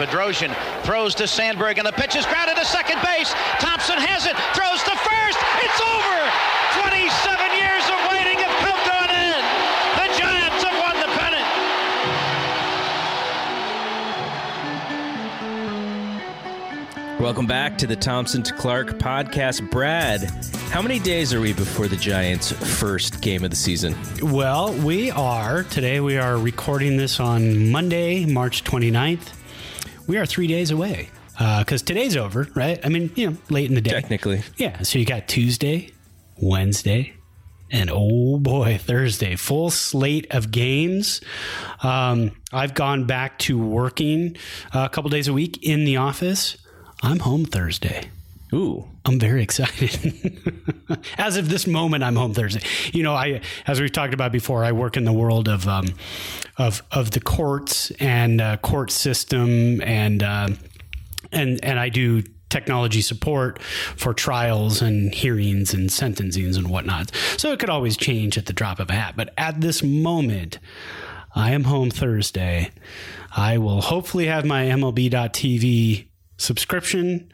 Bedrosian throws to Sandberg, and the pitch is grounded to second base. Thompson has it, throws to first. It's over. 27 years of waiting have come to an end. The Giants have won the pennant. Welcome back to the Thompson to Clark podcast. Brad, how many days are we before the Giants' first game of the season? Well, we are. Today we are recording this on Monday, March 29th. We are three days away because today's over, right? I mean, you know, late in the day. Technically. Yeah. So you got Tuesday, Wednesday, and oh boy, Thursday. Full slate of games. Um, I've gone back to working a couple days a week in the office. I'm home Thursday. Ooh. I'm very excited. as of this moment, I'm home Thursday. You know, I as we've talked about before, I work in the world of um, of of the courts and uh, court system, and uh, and and I do technology support for trials and hearings and sentencings and whatnot. So it could always change at the drop of a hat. But at this moment, I am home Thursday. I will hopefully have my MLB.TV subscription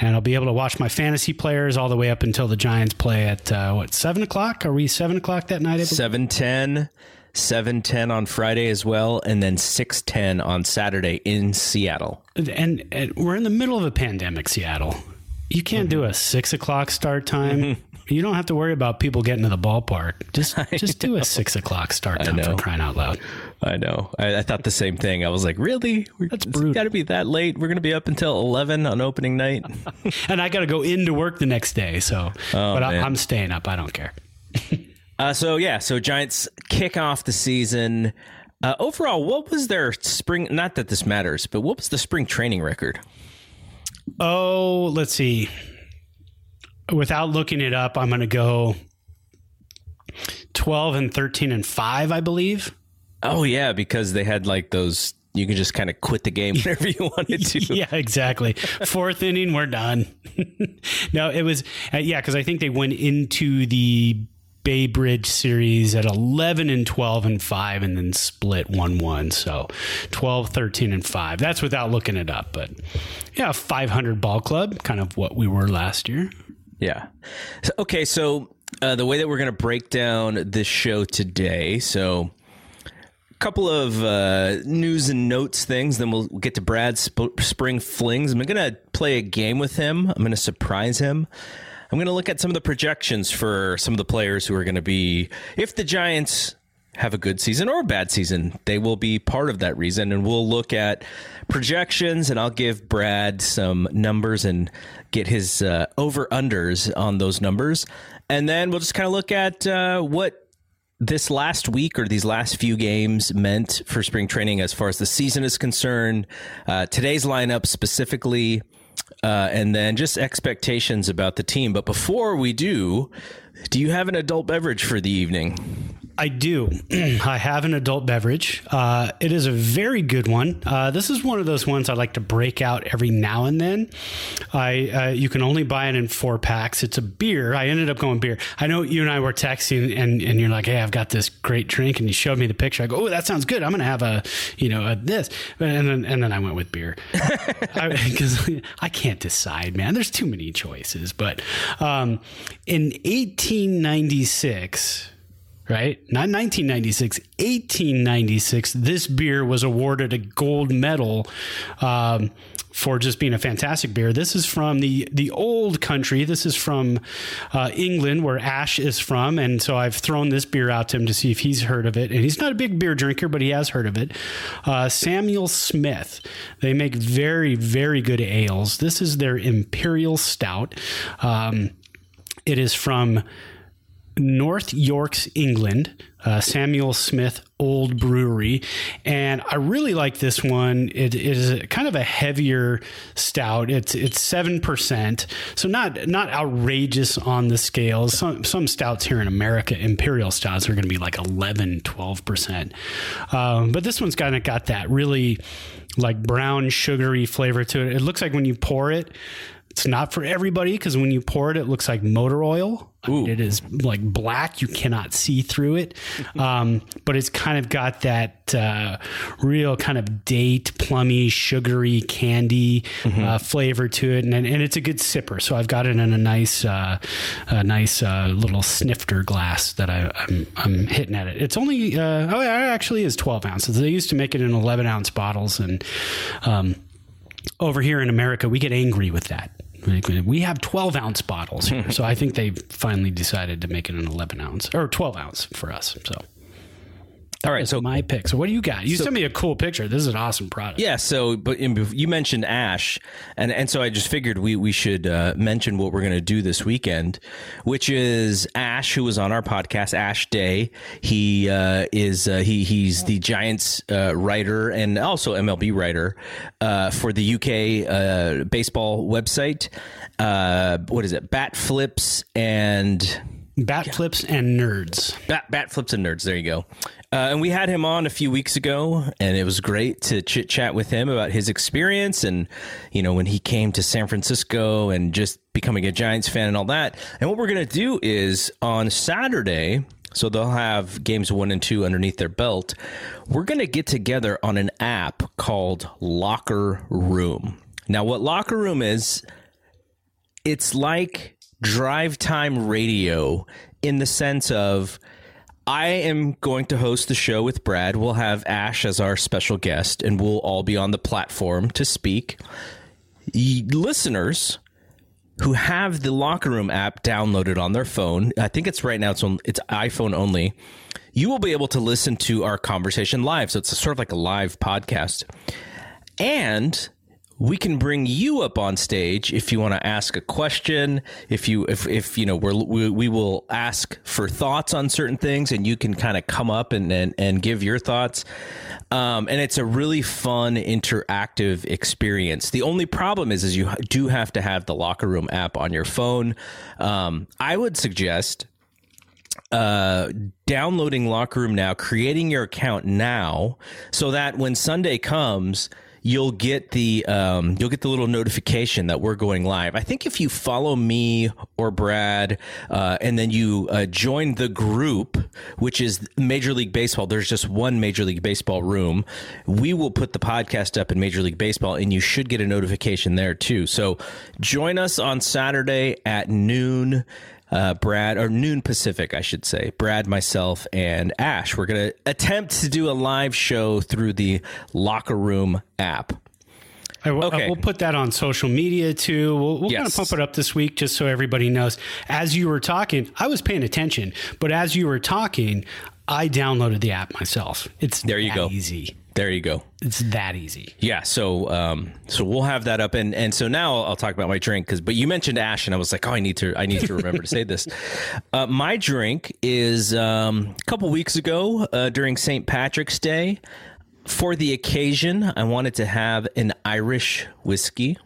and I'll be able to watch my fantasy players all the way up until the Giants play at uh, what seven o'clock? Are we seven o'clock that night? 710, 710 on Friday as well, and then 610 on Saturday in Seattle. And, and we're in the middle of a pandemic, Seattle. You can't do a six o'clock start time. You don't have to worry about people getting to the ballpark. Just just do a six o'clock start time for crying out loud. I know. I, I thought the same thing. I was like, really? We're, That's brutal. got to be that late. We're going to be up until 11 on opening night. And I got to go into work the next day. So, but I, I'm staying up. I don't care. Uh, so yeah, so Giants kick off the season. Uh, overall, what was their spring? Not that this matters, but what was the spring training record? Oh, let's see. Without looking it up, I'm going to go 12 and 13 and 5, I believe. Oh yeah, because they had like those. You could just kind of quit the game whenever you wanted to. Yeah, exactly. Fourth inning, we're done. no, it was, uh, yeah, because I think they went into the Bay Bridge series at 11 and 12 and 5 and then split 1 1. So 12, 13 and 5. That's without looking it up. But yeah, 500 ball club, kind of what we were last year. Yeah. So, okay, so uh, the way that we're going to break down this show today, so a couple of uh, news and notes things, then we'll get to Brad's sp- spring flings. I'm going to play a game with him. I'm going to surprise him. I'm going to look at some of the projections for some of the players who are going to be, if the Giants have a good season or a bad season, they will be part of that reason. And we'll look at projections, and I'll give Brad some numbers and get his uh, over unders on those numbers. And then we'll just kind of look at uh, what this last week or these last few games meant for spring training as far as the season is concerned. Uh, today's lineup specifically, uh, and then just expectations about the team. But before we do, do you have an adult beverage for the evening? I do. I have an adult beverage. Uh, it is a very good one. Uh, this is one of those ones I like to break out every now and then. I uh, you can only buy it in four packs. It's a beer. I ended up going beer. I know you and I were texting, and, and you're like, "Hey, I've got this great drink," and you showed me the picture. I go, "Oh, that sounds good. I'm gonna have a you know a this," and then and then I went with beer because I, I can't decide, man. There's too many choices. But um, in 1896 right? Not 1996, 1896. This beer was awarded a gold medal um, for just being a fantastic beer. This is from the the old country. This is from uh, England, where Ash is from, and so I've thrown this beer out to him to see if he's heard of it. And he's not a big beer drinker, but he has heard of it. Uh, Samuel Smith. They make very very good ales. This is their Imperial Stout. Um, it is from North Yorks, England, uh, Samuel Smith Old Brewery, and I really like this one. It, it is kind of a heavier stout. It's it's seven percent, so not not outrageous on the scales. Some some stouts here in America, imperial stouts, are going to be like 11, 12 percent, um, but this one's kind of got that really like brown sugary flavor to it. It looks like when you pour it. It's not for everybody because when you pour it, it looks like motor oil. It is like black. You cannot see through it. Um, but it's kind of got that uh, real kind of date, plummy, sugary candy uh, flavor to it. And, and it's a good sipper. So I've got it in a nice, uh, a nice uh, little snifter glass that I, I'm, I'm hitting at it. It's only, uh, oh, it actually is 12 ounces. They used to make it in 11 ounce bottles. And, um, over here in America, we get angry with that. We have 12 ounce bottles here. so I think they finally decided to make it an 11 ounce or 12 ounce for us. So. All right, so my pick. So what do you got? You sent me a cool picture. This is an awesome product. Yeah, so but in, you mentioned Ash, and and so I just figured we we should uh, mention what we're going to do this weekend, which is Ash, who was on our podcast, Ash Day. He uh, is uh, he he's the Giants uh, writer and also MLB writer uh, for the UK uh, baseball website. what is it? Bat flips and. Bat flips and nerds. Bat, bat flips and nerds. There you go. Uh, and we had him on a few weeks ago, and it was great to chit chat with him about his experience and, you know, when he came to San Francisco and just becoming a Giants fan and all that. And what we're going to do is on Saturday, so they'll have games one and two underneath their belt, we're going to get together on an app called Locker Room. Now, what Locker Room is, it's like drive time radio in the sense of I am going to host the show with Brad. We'll have Ash as our special guest, and we'll all be on the platform to speak. Y- listeners who have the Locker Room app downloaded on their phone, I think it's right now it's on it's iPhone only. You will be able to listen to our conversation live, so it's sort of like a live podcast. And we can bring you up on stage if you want to ask a question if you if, if you know we're, we, we will ask for thoughts on certain things and you can kind of come up and, and and give your thoughts. Um, and it's a really fun interactive experience. The only problem is is you do have to have the locker room app on your phone. Um, i would suggest uh, downloading locker room now creating your account now so that when sunday comes you'll get the um, you'll get the little notification that we're going live. I think if you follow me or Brad, uh, and then you uh, join the group, which is Major League Baseball. There's just one Major League Baseball room. We will put the podcast up in Major League Baseball, and you should get a notification there too. So join us on Saturday at noon uh, Brad, or noon Pacific, I should say. Brad, myself, and Ash. We're going to attempt to do a live show through the Locker Room app. I will, Okay. we'll put that on social media too. We'll, we'll kind of pump it up this week just so everybody knows. As you were talking, I was paying attention, but as you were talking, I downloaded the app myself. It's There you go. Easy. There you go. It's that easy. Yeah, so um, so we'll have that up, and and so now I'll talk about my drink because. But you mentioned Ash, and I was like, oh, I need to I need to remember to say this. Uh, my drink is um, a couple weeks ago uh, during St. Patrick's Day. For the occasion, I wanted to have an Irish whiskey.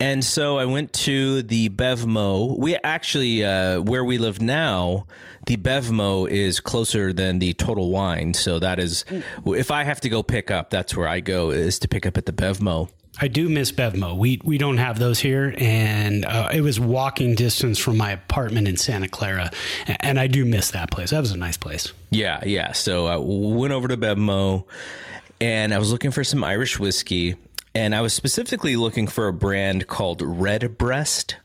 And so I went to the Bevmo. We actually, uh, where we live now, the Bevmo is closer than the Total Wine. So that is, if I have to go pick up, that's where I go is to pick up at the Bevmo. I do miss Bevmo. We we don't have those here, and uh, it was walking distance from my apartment in Santa Clara, and I do miss that place. That was a nice place. Yeah, yeah. So I went over to Bevmo and I was looking for some Irish whiskey. And I was specifically looking for a brand called Redbreast.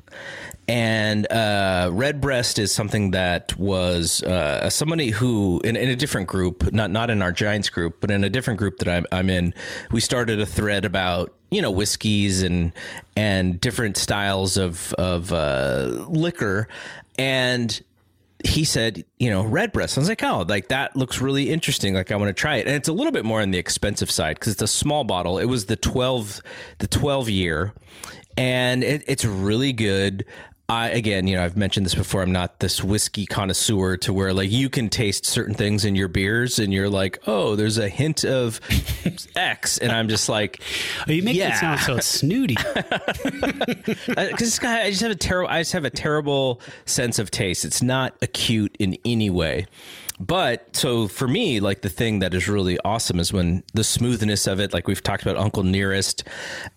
And uh, Redbreast is something that was uh, somebody who, in, in, a different group, not not in our Giants group, but in a different group that I'm, I'm in, we started a thread about you know whiskeys and and different styles of of uh, liquor, and he said, you know, redbreast. I was like, oh, like that looks really interesting. Like I want to try it, and it's a little bit more on the expensive side because it's a small bottle. It was the twelve, the twelve year, and it, it's really good. I again, you know, I've mentioned this before. I'm not this whiskey connoisseur to where like you can taste certain things in your beers and you're like, oh, there's a hint of X, and I'm just like, oh, you make yeah. it sound so snooty. Because this guy, I just have a terrible, I just have a terrible sense of taste. It's not acute in any way but so for me, like the thing that is really awesome is when the smoothness of it, like we've talked about Uncle Nearest,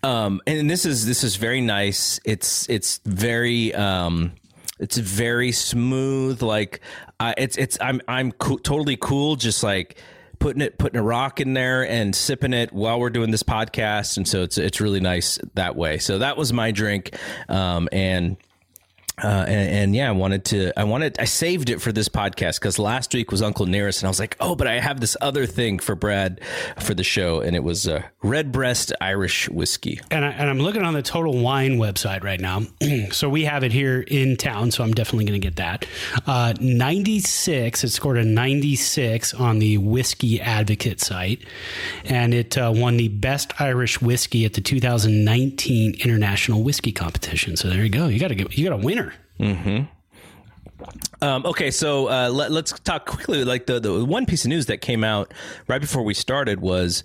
um, and this is this is very nice. It's it's very um, it's very smooth. Like uh, it's it's I'm I'm co- totally cool. Just like putting it putting a rock in there and sipping it while we're doing this podcast and so it's it's really nice that way so that was my drink um, and uh, and, and, yeah, I wanted to. I wanted. I saved it for this podcast because last week was Uncle Nearest, and I was like, "Oh, but I have this other thing for Brad for the show," and it was uh, Redbreast Irish whiskey. And, I, I'm looking on the Total Wine website right now, so we have it here in town. So I'm definitely going to get that. Uh, 96. It scored a 96 on the Whiskey Advocate site, and it uh, won the best Irish whiskey at the 2019 International Whiskey Competition. So there you go. You got to get. You got a winner. Mm-hmm. Um, okay, so uh, let, us talk quickly. Like the, the one piece of news that came out right before we started was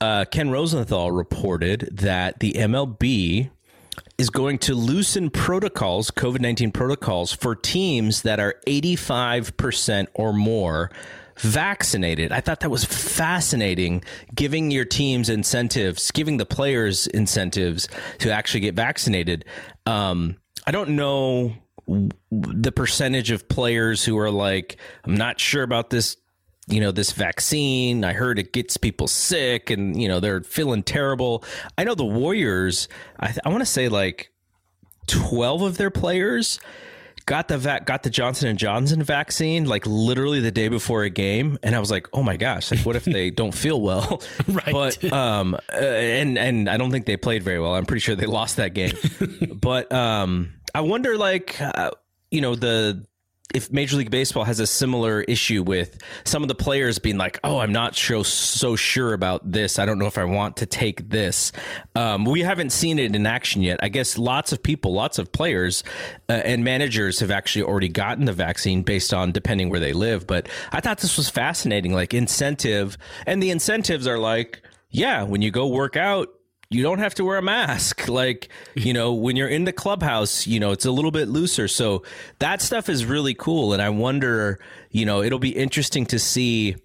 uh, Ken Rosenthal reported that the MLB is going to loosen protocols, COVID 19 protocols, for teams that are 85% or more vaccinated. I thought that was fascinating, giving your teams incentives, giving the players incentives to actually get vaccinated. Um, I don't know the percentage of players who are like, I'm not sure about this, you know, this vaccine. I heard it gets people sick and, you know, they're feeling terrible. I know the Warriors, I, I want to say like 12 of their players got the vac- got the Johnson and Johnson vaccine like literally the day before a game, and I was like, oh my gosh, like what if they don't feel well? right. But um, uh, and and I don't think they played very well. I'm pretty sure they lost that game. but um, I wonder like uh, you know the if Major League Baseball has a similar issue with some of the players being like, "Oh, I'm not so so sure about this. I don't know if I want to take this." Um, we haven't seen it in action yet. I guess lots of people, lots of players uh, and managers have actually already gotten the vaccine based on depending where they live. But I thought this was fascinating, like incentive, and the incentives are like, yeah, when you go work out, you don't have to wear a mask. Like, you know, when you're in the clubhouse, you know, it's a little bit looser. So that stuff is really cool. And I wonder, you know, it'll be interesting to see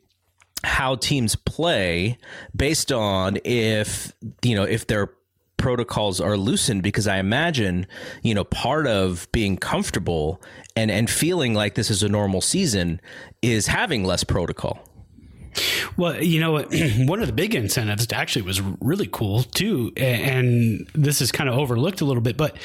how teams play based on if, you know, if their protocols are loosened because I imagine, you know, part of being comfortable and and feeling like this is a normal season is having less protocol. Well, you know, one of the big incentives actually was really cool too, and this is kind of overlooked a little bit. But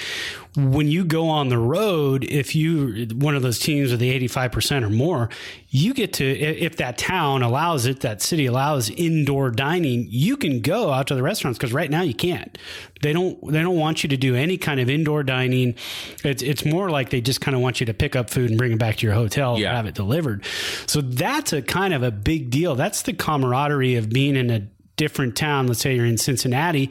when you go on the road, if you one of those teams with the eighty five percent or more, you get to if that town allows it, that city allows indoor dining, you can go out to the restaurants because right now you can't. They don't they don't want you to do any kind of indoor dining. It's it's more like they just kind of want you to pick up food and bring it back to your hotel yeah. have it delivered. So that's a kind of a big deal. That's the camaraderie of being in a different town. Let's say you're in Cincinnati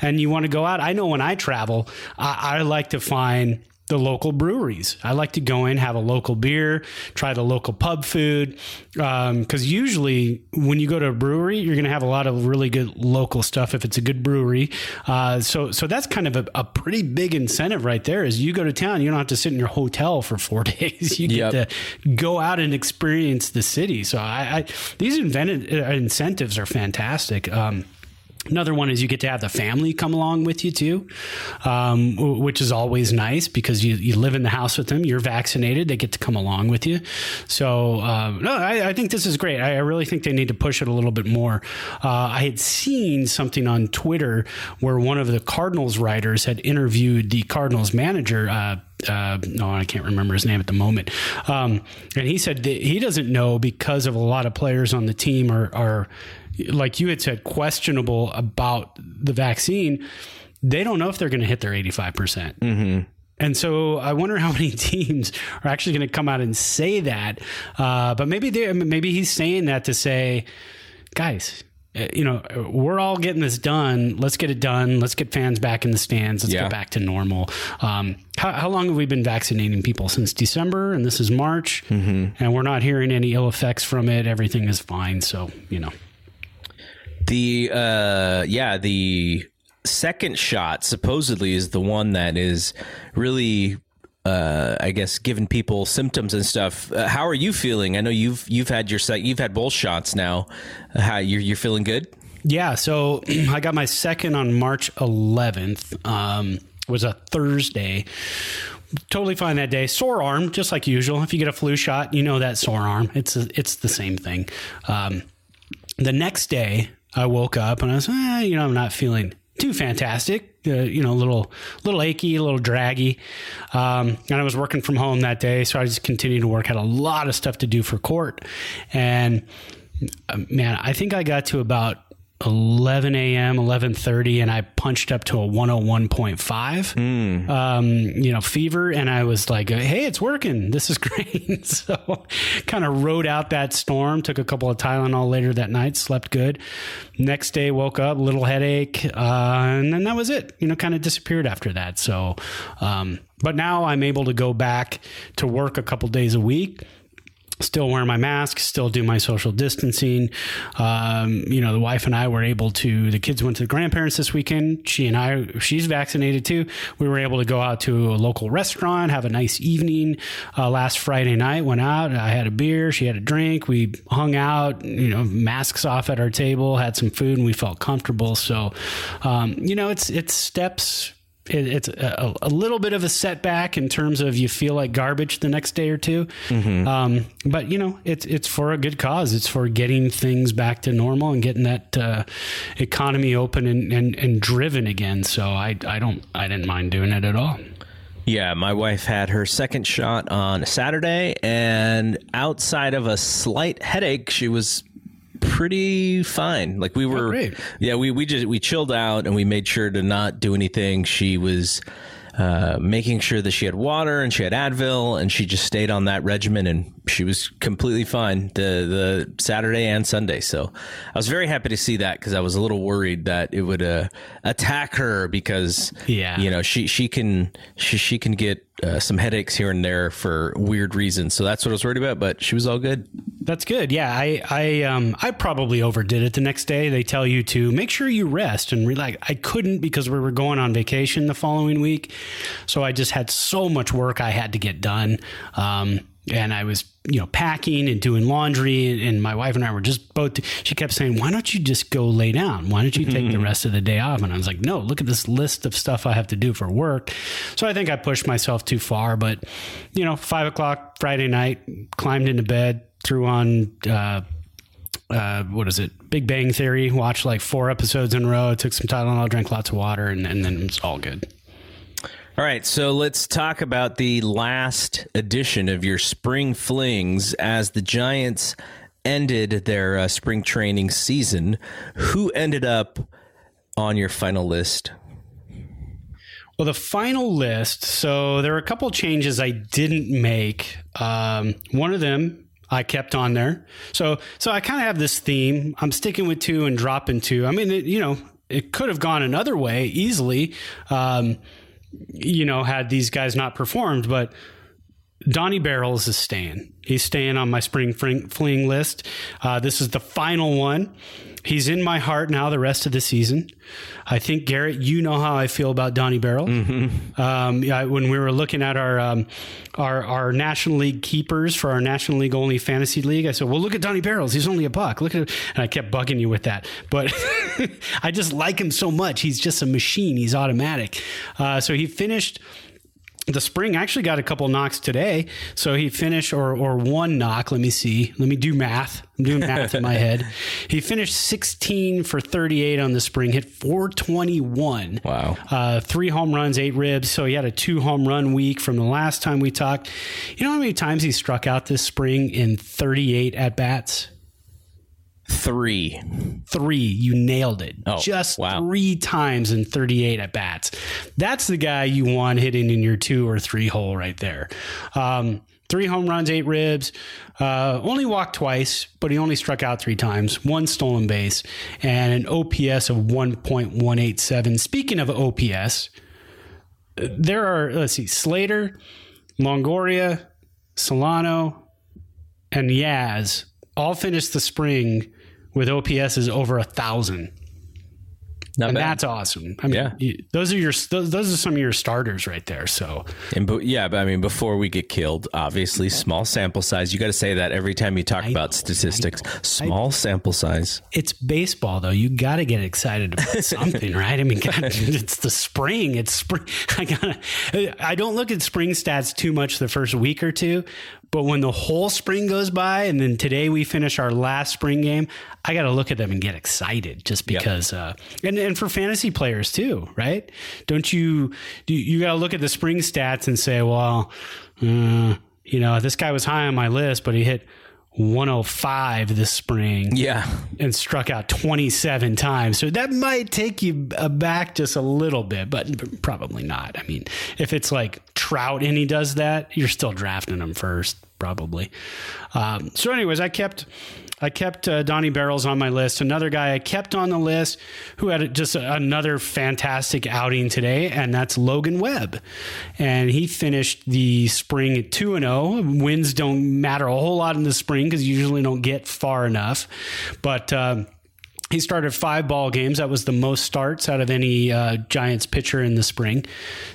and you want to go out. I know when I travel, I, I like to find the local breweries. I like to go in, have a local beer, try the local pub food. Because um, usually, when you go to a brewery, you're going to have a lot of really good local stuff if it's a good brewery. Uh, so, so that's kind of a, a, pretty big incentive right there. Is you go to town, you don't have to sit in your hotel for four days. You get yep. to go out and experience the city. So, I, I these invented, uh, incentives are fantastic. Um, Another one is you get to have the family come along with you too, um, which is always nice because you, you live in the house with them. You're vaccinated; they get to come along with you. So um, no, I, I, think this is great. I, I, really think they need to push it a little bit more. Uh, I had seen something on Twitter where one of the Cardinals writers had interviewed the Cardinals manager. Uh, uh, no, I can't remember his name at the moment. Um, and he said that he doesn't know because of a lot of players on the team are, are like you had said, questionable about the vaccine. They don't know if they're going to hit their 85%. percent and so I wonder how many teams are actually going to come out and say that. Uh, but maybe they, maybe he's saying that to say, guys, uh, you know, we're all getting this done. Let's get it done. Let's get fans back in the stands. Let's Yeah. get back to normal. Um, how, how long have we been vaccinating people? Since December, and this is March, and we're not hearing any ill effects from it. Everything is fine. So you know, The uh yeah, the second shot supposedly is the one that is really uh I guess giving people symptoms and stuff. Uh, how are you feeling? I know you've you've had your you've had both shots now. How you're you're feeling good? Yeah, so I got my second on March 11th. Um, was a Thursday. Totally fine that day. Sore arm, just like usual. If you get a flu shot, you know that sore arm. It's a, it's the same thing. Um, the next day, I woke up and I was, eh, you know, I'm not feeling too fantastic. Uh, you know, a little little achy, a little draggy. Um, and I was working from home that day, so I just continued to work. Had a lot of stuff to do for court, and uh, man, I think I got to about 11 a.m., 11:30, and I punched up to a 101.5, um, you know, fever, and I was like, "Hey, it's working. This is great." so, kind of rode out that storm. Took a couple of Tylenol later that night. Slept good. Next day, woke up, little headache, uh, and then that was it. You know, kind of disappeared after that. So, um, but now I'm able to go back to work a couple days a week still wear my mask, still do my social distancing. Um, you know, the wife and I were able to, the kids went to the grandparents this weekend. She and I, she's vaccinated too. We were able to go out to a local restaurant, have a nice evening. Uh, last Friday night, went out. I had a beer. She had a drink. We hung out, you know, masks off at our table, had some food, and we felt comfortable. So, um, you know, it's, it's steps it, it's a, a little bit of a setback in terms of you feel like garbage the next day or 2 Um, but you know, it's it's for a good cause. It's for getting things back to normal and getting that uh, economy open and, and, and driven again. So I I don't I didn't mind doing it at all. Yeah, my wife had her second shot on Saturday, and outside of a slight headache, she was pretty fine. Like we were, great. yeah, we we just we chilled out and we made sure to not do anything. She was uh, making sure that she had water and she had Advil, and she just stayed on that regimen, and she was completely fine the the Saturday and Sunday. So I was very happy to see that because I was a little worried that it would uh, attack her because Yeah. you know she she can she she can get uh, some headaches here and there for weird reasons. So that's what I was worried about. But she was all good. That's good. Yeah, I I um I probably overdid it the next day. They tell you to make sure you rest and relax. I couldn't because we were going on vacation the following week, so I just had so much work I had to get done. Um, and I was you know packing and doing laundry, and, and my wife and I were just both. She kept saying, "Why don't you just go lay down? Why don't you take the rest of the day off?" And I was like, "No, look at this list of stuff I have to do for work." So I think I pushed myself too far. But you know, five o'clock Friday night, climbed into bed threw on uh, uh, what is it? Big Bang Theory. Watched like four episodes in a row. Took some Tylenol, drank lots of water, and, and then it's all good. All right, so let's talk about the last edition of your spring flings as the Giants ended their uh, spring training season. Who ended up on your final list? Well, the final list. So there were a couple changes I didn't make. Um, one of them I kept on there. So so I kind of have this theme. I'm sticking with two and dropping two. I mean, it, you know, it could have gone another way easily. Um, you know, had these guys not performed, but Donnie Barrels is staying. He's staying on my spring fling, list. Uh, this is the final one. He's in my heart now the rest of the season. I think, Garrett, you know how I feel about Donnie Barrel. Um, yeah, when we were looking at our, um, our our National League keepers for our National League only fantasy league, I said, well, look at Donnie Barrels. He's only a buck. Look at it. And I kept bugging you with that. But I just like him so much. He's just a machine. He's automatic. Uh, so he finished the spring actually got a couple knocks today. So he finished or or one knock. Let me see. Let me do math. I'm doing math in my head. He finished 16 for 38 on the spring, hit 421. Wow. Uh, three home runs, eight ribs. So he had a two home run week from the last time we talked. You know how many times he struck out this spring in 38 at bats? Three. Three. You nailed it. Oh, Just wow. three times in 38 at bats. That's the guy you want hitting in your two or three hole right there. Um, three home runs, eight ribs. Uh, only walked twice, but he only struck out three times. One stolen base and an OPS of 1.187. Speaking of OPS, there are, let's see, Slater, Longoria, Solano, and Yaz all finished the spring with OPS is over a thousand. Not And bad. that's awesome. I mean, Yeah. you- those are your those, those are some of your starters right there. So And but yeah, but I mean, before we get killed, obviously, small sample size. You got to say that every time you talk about statistics. Small sample size. it's baseball, though. You got to get excited about something, right? I mean, God, it's the spring. It's spring. I gotta. I don't look at spring stats too much the first week or two, but when the whole spring goes by, and then today we finish our last spring game, I got to look at them and get excited just because. Uh, and and for fantasy players too, right? Don't you? You, you got to look at the spring stats and say, well, uh, you know, this guy was high on my list, but he hit. 105 this spring Yeah. and struck out 27 times. So that might take you back just a little bit, but probably not. I mean, if it's like Trout and he does that, you're still drafting him first, probably. Um, so, anyways, I kept. I kept uh, Donnie Barrels on my list. Another guy I kept on the list who had just another fantastic outing today, and that's Logan Webb. And he finished the spring at 2 and 0. Wins don't matter a whole lot in the spring because you usually don't get far enough. But um, he started five ball games. That was the most starts out of any uh, Giants pitcher in the spring.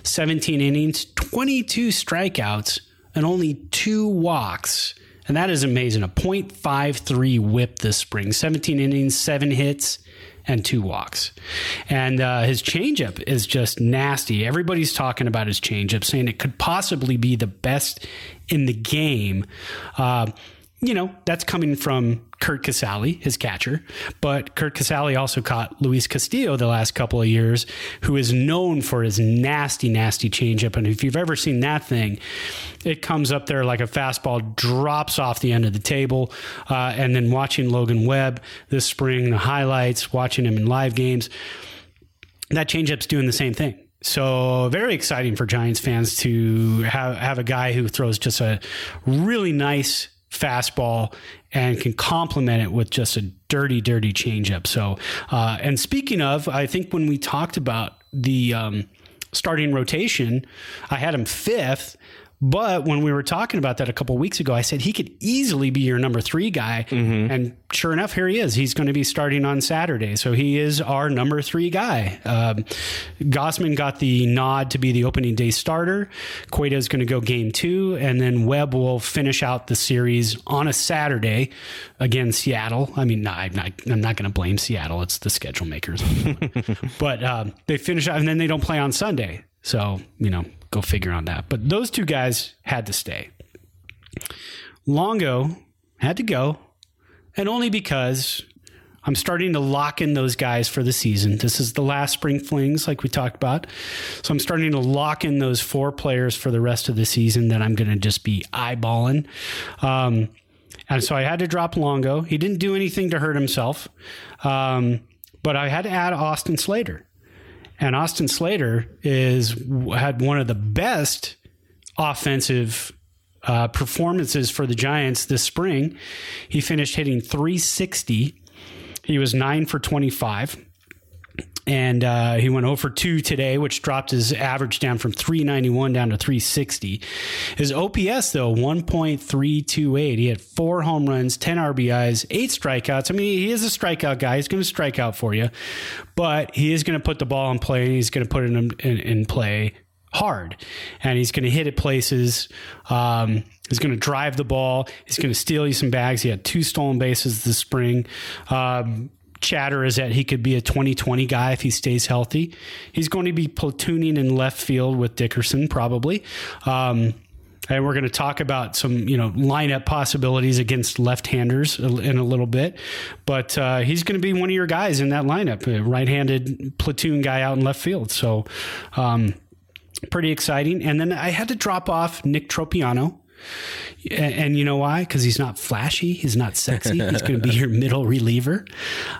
17 innings, 22 strikeouts, and only two walks. And that is amazing. A .53 whip this spring. 17 innings, seven hits, and two walks. And uh, his changeup is just nasty. Everybody's talking about his changeup, saying it could possibly be the best in the game. Uh, you know, that's coming from Curt Casali, his catcher. But Curt Casali also caught Luis Castillo the last couple of years, who is known for his nasty, nasty changeup. And if you've ever seen that thing, it comes up there like a fastball, drops off the end of the table. Uh, and then watching Logan Webb this spring, the highlights, watching him in live games, that changeup's doing the same thing. So very exciting for Giants fans to have have a guy who throws just a really nice fastball and can complement it with just a dirty, dirty changeup. So, uh, and speaking of, I think when we talked about the um, starting rotation, I had him fifth. But when we were talking about that a couple weeks ago, I said he could easily be your number three guy. And sure enough, here he is. He's going to be starting on Saturday. So he is our number three guy. Um, Gausman got the nod to be the opening day starter. Cueto is going to go game two. And then Webb will finish out the series on a Saturday against Seattle. I mean, no, I'm not, I'm not going to blame Seattle. It's the schedule makers. but um, they finish out and then they don't play on Sunday. So, you know, go figure on that. But those two guys had to stay. Longo had to go, and only because I'm starting to lock in those guys for the season. This is the last spring flings, like we talked about. So I'm starting to lock in those four players for the rest of the season that I'm going to just be eyeballing. Um, and so I had to drop Longo. He didn't do anything to hurt himself, um, but I had to add Austin Slater. And Austin Slater is had one of the best offensive uh, performances for the Giants this spring. He finished hitting 360. He was nine for 25. And uh, he went 0 for 2 today, which dropped his average down from 391 down to 360. His OPS, though, 1.328. He had four home runs, 10 RBIs, eight strikeouts. I mean, he is a strikeout guy. He's going to strike out for you, but he is going to put the ball in play. and He's going to put it in, in, in play hard and he's going to hit it places. Um, he's going to drive the ball. He's going to steal you some bags. He had two stolen bases this spring. Um, chatter is that he could be a 2020 guy if he stays healthy. He's going to be platooning in left field with Dickerson, probably. Um, and we're going to talk about some, you know, lineup possibilities against left-handers in a little bit. But uh, he's going to be one of your guys in that lineup, a right-handed platoon guy out in left field. So, um, pretty exciting. And then I had to drop off Nick Tropeano. And, and you know why? Because he's not flashy. He's not sexy. He's going to be your middle reliever.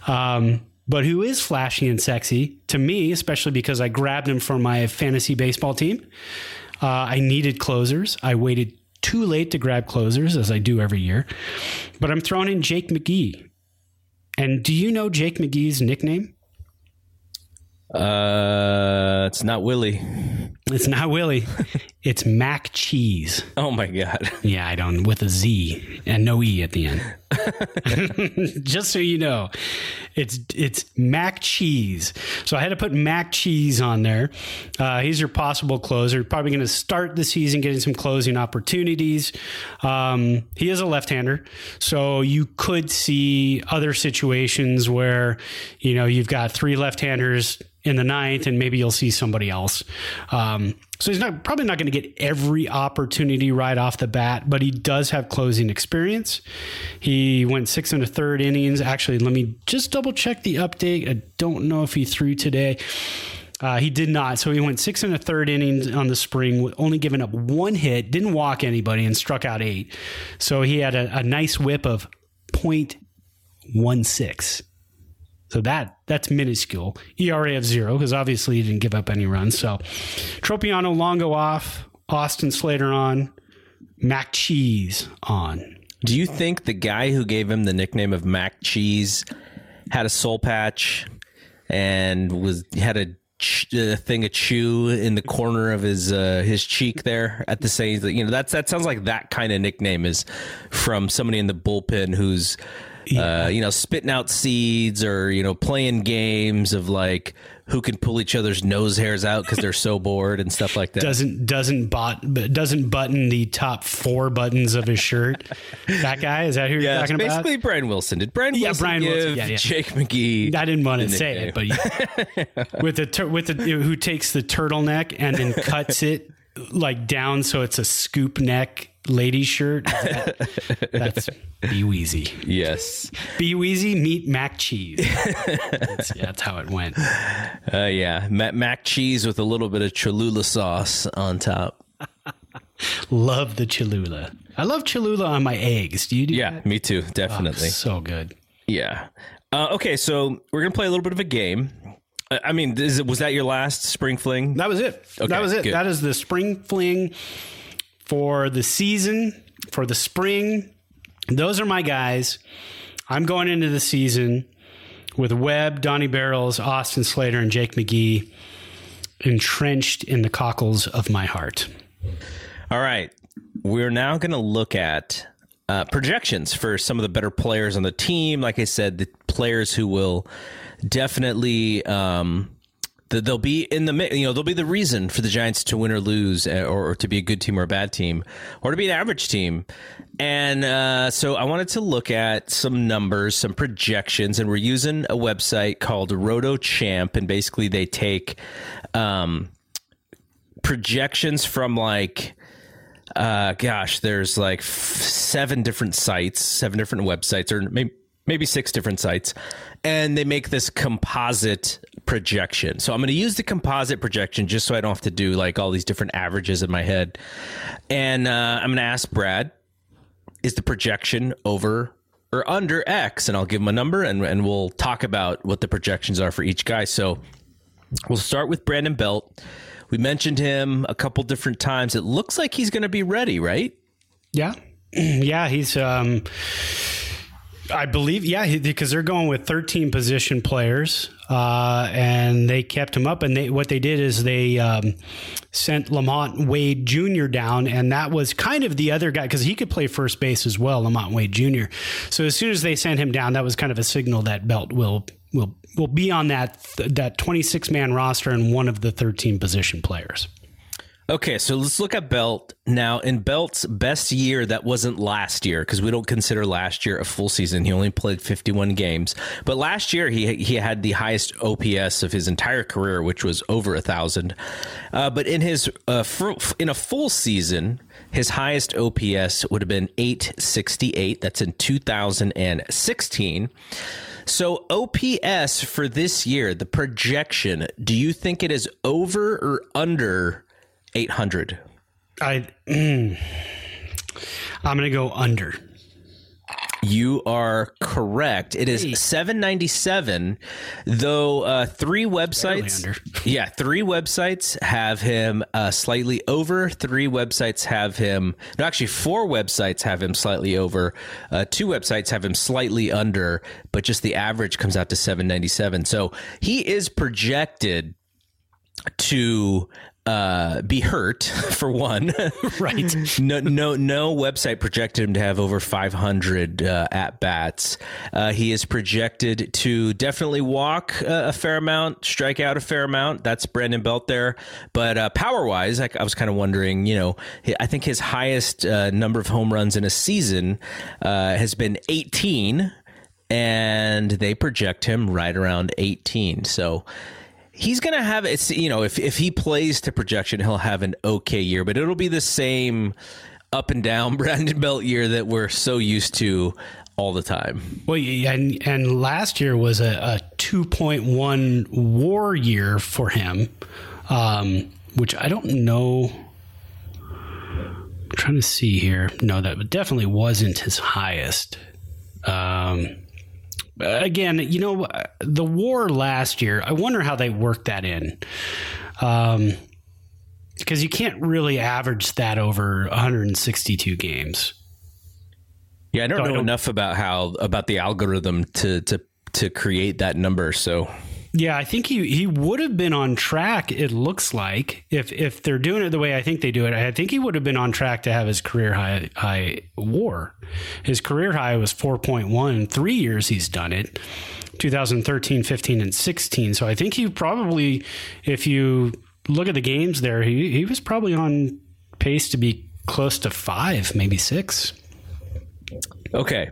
Um, but who is flashy and sexy to me, especially because I grabbed him for my fantasy baseball team. Uh, I needed closers. I waited too late to grab closers, as I do every year. But I'm throwing in Jake McGee. And do you know Jake McGee's nickname? Uh, it's not Willie. It's not Willie. it's Mac Cheese. Oh my god. Yeah, I don't with a Z and no E at the end. Just so you know, it's it's Mac Cheese. So I had to put Mac Cheese on there. Uh, he's your possible closer. Probably going to start the season getting some closing opportunities. Um, he is a left-hander, so you could see other situations where you know you've got three left-handers in the ninth, and maybe you'll see somebody else. Um, so he's not probably not going to get every opportunity right off the bat, but he does have closing experience. He went six and a third innings. Actually, let me just double check the update. I don't know if he threw today. Uh, he did not. So he went six and a third innings on the spring, only giving up one hit, didn't walk anybody, and struck out eight. So he had a, a nice whip of 0.16. So that that's minuscule. ERA of zero because obviously he didn't give up any runs. So Tropeano Longo off, Austin Slater on, Mac Cheese on. Do you think the guy who gave him the nickname of Mac Cheese had a soul patch and was had a, a thing of chew in the corner of his uh, his cheek there at the same? You know, that's that sounds like that kind of nickname is from somebody in the bullpen who's uh, you know, spitting out seeds or, you know, playing games of like who can pull each other's nose hairs out because they're so bored and stuff like that. Doesn't doesn't bot doesn't button the top four buttons of his shirt. that guy is that who you're talking it's about? basically Brian Wilson. Did Brian Yeah, Wilson Brian Wilson. Yeah, yeah. Jake McGee? I didn't want to say it, but yeah. with the tur- with the who takes the turtleneck and then cuts it like down so it's a scoop neck lady shirt. That- that's B-Weezy. yes. B-Weezy meet Mac Cheese. that's, yeah, that's how it went. Uh, yeah. Mac, mac cheese with a little bit of Cholula sauce on top. Love the Cholula. I love Cholula on my eggs. Do you do Yeah, that? me too. Oh, Definitely. so good. Yeah. Uh, okay, so we're gonna play a little bit of a game. I I mean, is it, was that your last spring fling? That was it. Okay, that was it. good. That is the spring fling for the season, for the spring. Those are my guys. I'm going into the season with Webb, Donnie Barrels, Austin Slater, and Jake McGee entrenched in the cockles of my heart. All right. We're now going to look at uh, projections for some of the better players on the team. Like I said, the players who will definitely. Um, They'll be in the you know they'll be the reason for the Giants to win or lose, uh, or, or to be a good team or a bad team, or to be an average team. And uh, so I wanted to look at some numbers, some projections, and we're using a website called RotoChamp, and basically they take um, projections from like uh gosh there's like f- seven different sites seven different websites or maybe six different sites and they make this composite projection so i'm going to use the composite projection just so i don't have to do like all these different averages in my head and uh, i'm going to ask brad is the projection over or under x and i'll give him a number and, and we'll talk about what the projections are for each guy so We'll start with Brandon Belt. We mentioned him a couple different times. It looks like he's going to be ready, right? Yeah. Yeah, he's um I believe yeah, because they're going with 13 position players uh and they kept him up and they what they did is they um sent LaMonte Wade Jr. down and that was kind of the other guy cuz he could play first base as well, LaMonte Wade Jr. So as soon as they sent him down, that was kind of a signal that Belt will will will be on that that 26 man roster and one of the 13 position players. Okay, so let's look at Belt now. In Belt's best year, that wasn't last year because we don't consider last year a full season. He only played 51 games, but last year he he had the highest OPS of his entire career, which was over a thousand. Uh, but in his uh, in a full season, his highest OPS would have been 868. That's in 2016. So OPS for this year, the projection, do you think it is over or under 800? I I'm going to go under. You are correct. It is 797, though uh, three websites. yeah, three websites have him uh, slightly over. Three websites have him. No, actually, four websites have him slightly over. Uh, two websites have him slightly under, but just the average comes out to 797. So he is projected to uh, be hurt for one. right. no, no, no website projected him to have over 500 uh, at bats. Uh, he is projected to definitely walk a, a, fair amount, strike out a fair amount. That's Brandon Belt there. But uh, power wise, I, I, was kind of wondering, you know, I think his highest uh, number of home runs in a season uh, has been 18 and they project him right around 18. So he's going to have it's you know if if he plays to projection he'll have an okay year but it'll be the same up and down Brandon Belt year that we're so used to all the time. Well, and and last year was a, a 2.1 WAR year for him, um, which I don't know. I'm trying to see here. No, that definitely wasn't his highest. Um, again, you know, the war last year, I wonder how they worked that in. Um, because you can't really average that over 162 games. Yeah, I don't so know I don't, enough about how about the algorithm to to to create that number. So yeah, I think he he would have been on track. It looks like if if they're doing it the way I think they do it, I think he would have been on track to have his career high high WAR. His career high was four point one. Three years he's done it. 2013, 15, and 16. So I think he probably, if you look at the games there, he he was probably on pace to be close to five, maybe six. Okay.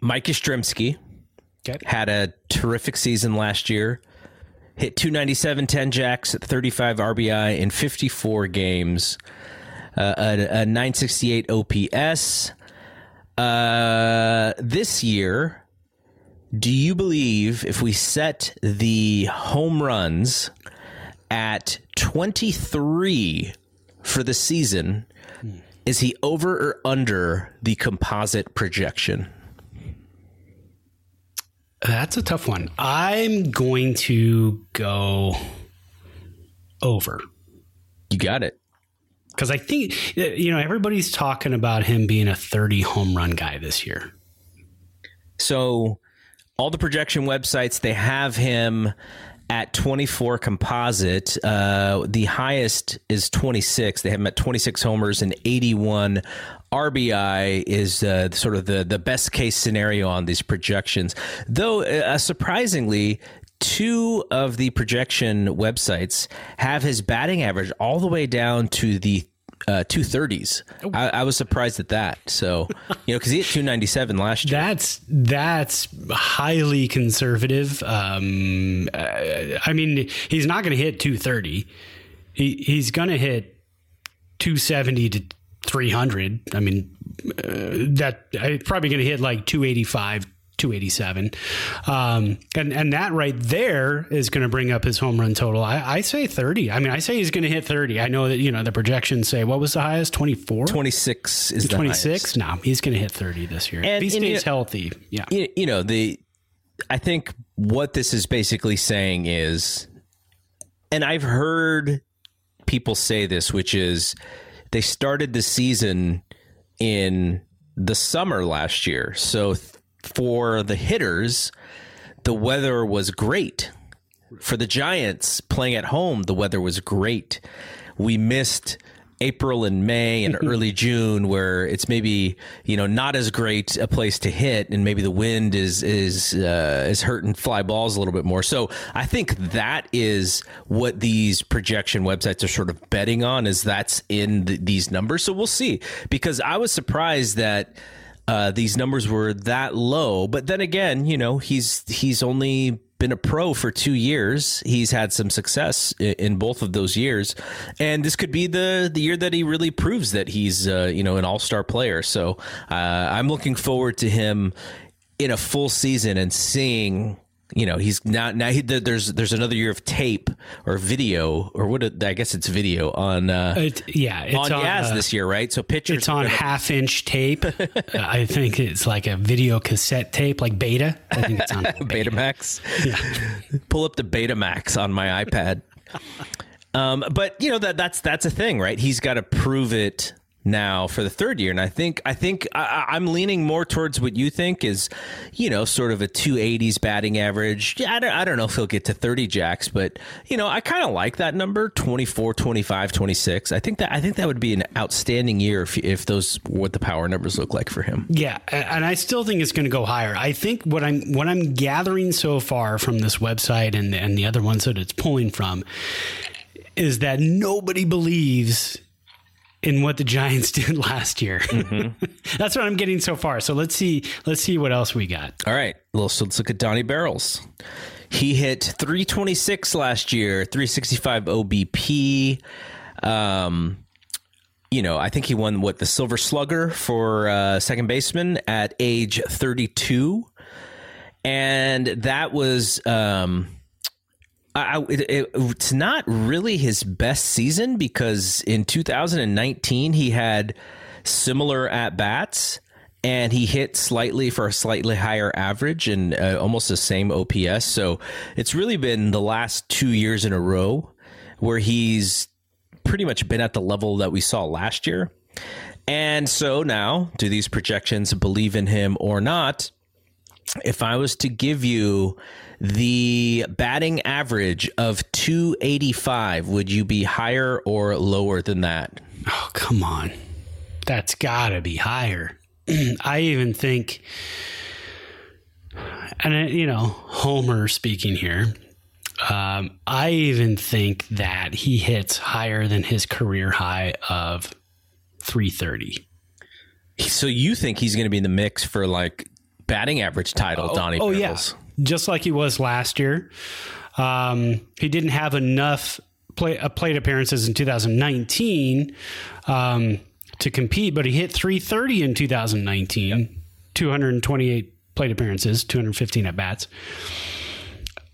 Mike Yastrzemski Okay. Had a terrific season last year. Hit 297, 10 jacks, 35 RBI in 54 games. Uh, a, a 968 OPS. Uh, this year, do you believe if we set the home runs at 23 for the season, is he over or under the composite projection? That's a tough one. I'm going to go over. You got it. Because I think, you know, everybody's talking about him being a 30 home run guy this year. So, all the projection websites, they have him at 24 composite. Uh, the highest is 26. They have him at 26 homers and 81 RBI is uh, sort of the, the best case scenario on these projections. Though, uh, surprisingly, two of the projection websites have his batting average all the way down to the uh, 230s. I, I, was surprised at that. So, you know, because he hit 297 last year. That's that's highly conservative. Um, uh, I mean, he's not going to hit 230. He he's going to hit 270 to 300. I mean, uh, that uh, probably going to hit like 285, 287. Um, and, and that right there is going to bring up his home run total. I, I say 30. I mean, I say he's going to hit 30. I know that, you know, the projections say, what was the highest? 24? 26 is 26? No, he's going to hit 30 this year. And, if he stays you know, healthy. Yeah. You know, the, I think what this is basically saying is, and I've heard people say this, which is they started the season in the summer last year. So for the hitters, the weather was great. For the Giants playing at home, the weather was great. We missed April and May and early June where it's maybe you know not as great a place to hit and maybe the wind is is uh, is hurting fly balls a little bit more. So I think that is what these projection websites are sort of betting on is that's in the, these numbers. So we'll see because I was surprised that. Uh, these numbers were that low, but then again, you know, he's he's only been a pro for two years. He's had some success in both of those years, and this could be the the year that he really proves that he's uh, you know an all star player. So uh, I'm looking forward to him in a full season and seeing you know he's now now he, there's there's another year of tape or video or what I guess it's video on uh it, yeah it's on, on Yaz uh, this year right? So pictures it's on half inch tape. I think it's like a video cassette tape like beta. I think it's on Betamax yeah. Pull up the Betamax on my iPad. Um but you know that that's that's a thing right? He's got to prove it now for the third year. And I think I think I, am leaning more towards what you think is, you know, sort of a 280s batting average. Yeah, I don't, I don't know if he'll get to 30 jacks, but you know, I kind of like that number 24, 25, 26. I think that I think that would be an outstanding year if if those what the power numbers look like for him. Yeah, and I still think it's going to go higher. I think what I'm what I'm gathering so far from this website and and the other ones that it's pulling from is that nobody believes in what the Giants did last year. Mm-hmm. That's what I'm getting so far. So let's see. Let's see what else we got. All right. Well, so let's look at Donnie Barrels. He hit 326 last year, 365 OBP. Um, you know, I think he won what the Silver Slugger for uh, second baseman at age 32, and that was. Um, I, it, it, it's not really his best season because in 2019 he had similar at bats and he hit slightly for a slightly higher average and uh, almost the same OPS. So it's really been the last two years in a row where he's pretty much been at the level that we saw last year. And so now, do these projections believe in him or not? If I was to give you the batting average of 285, would you be higher or lower than that? Oh, come on. That's got to be higher. I even think, and you know, Homer speaking here, um, I even think that he hits higher than his career high of 330. So you think he's going to be in the mix for like batting average title, oh, Donnie? Oh, yes. yeah just like he was last year. Um, he didn't have enough play, uh, plate appearances in 2019 um, to compete, but he hit 330 in 2019, yep. 228 plate appearances, 215 at bats.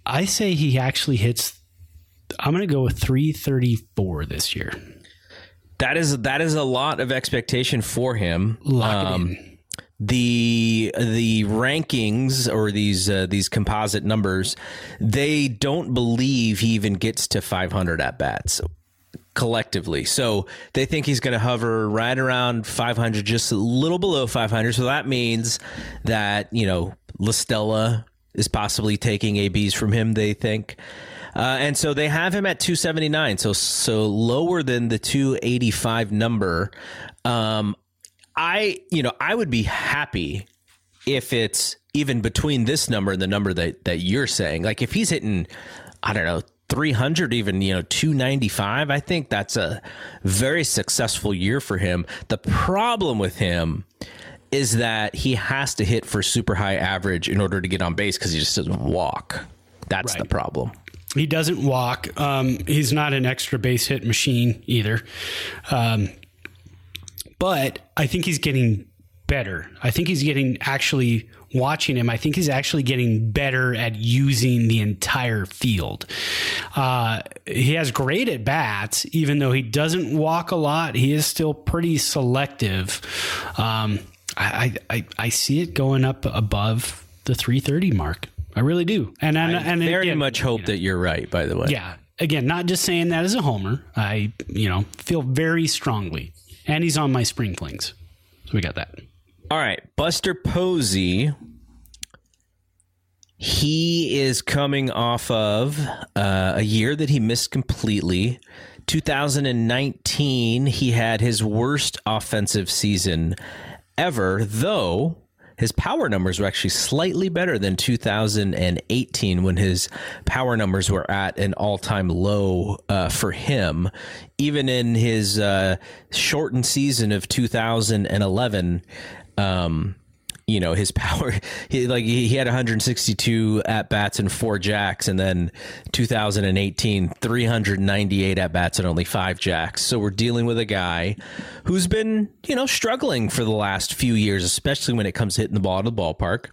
I say he actually hits. I'm going to go with 334 this year. That is that is a lot of expectation for him. Lock um, the the rankings or these uh, these composite numbers they don't believe he even gets to 500 at bats collectively. So they think he's going to hover right around 500 just a little below 500 so that means that you know La Stella is possibly taking abs from him they think. Uh, and so they have him at 279 so so lower than the 285 number. Um, I, you know, I would be happy if it's even between this number and the number that that you're saying. Like if he's hitting, I don't know, 300 even you know 295 i think that's a very successful year for him. The problem with him is that he has to hit for super high average in order to get on base because he just doesn't walk. That's right. the problem. He doesn't walk. Um, he's not an extra base hit machine either. Um, but I think he's getting better. I think he's getting actually watching him. I think he's actually getting better at using the entire field. Uh, he has great at bats, even though he doesn't walk a lot. He is still pretty selective. Um, I, I I see it going up above the 330 mark. I really do. And and, I and very again, much hope you know, that you're right. By the way, yeah. Again, not just saying that as a homer. I you know feel very strongly and he's on my spring flings. So we got that. All right, Buster Posey He is coming off of uh, a year that he missed completely. 2019, he had his worst offensive season ever, though his power numbers were actually slightly better than 2018 when his power numbers were at an all-time low uh, for him. Even in his uh, shortened season of 2011, um, you know his power he like he, had 162 at bats and four jacks and then 2018 398 at bats and only five jacks. So we're dealing with a guy who's been you know struggling for the last few years especially when it comes to hitting the ball in the ballpark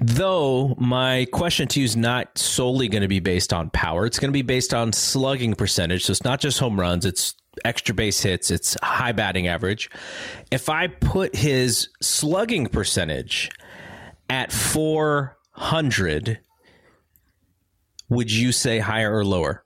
Though my question to you is not solely going to be based on power, it's going to be based on slugging percentage. So it's not just home runs, it's extra base hits, it's high batting average. If I put his slugging percentage at 400, would you say higher or lower?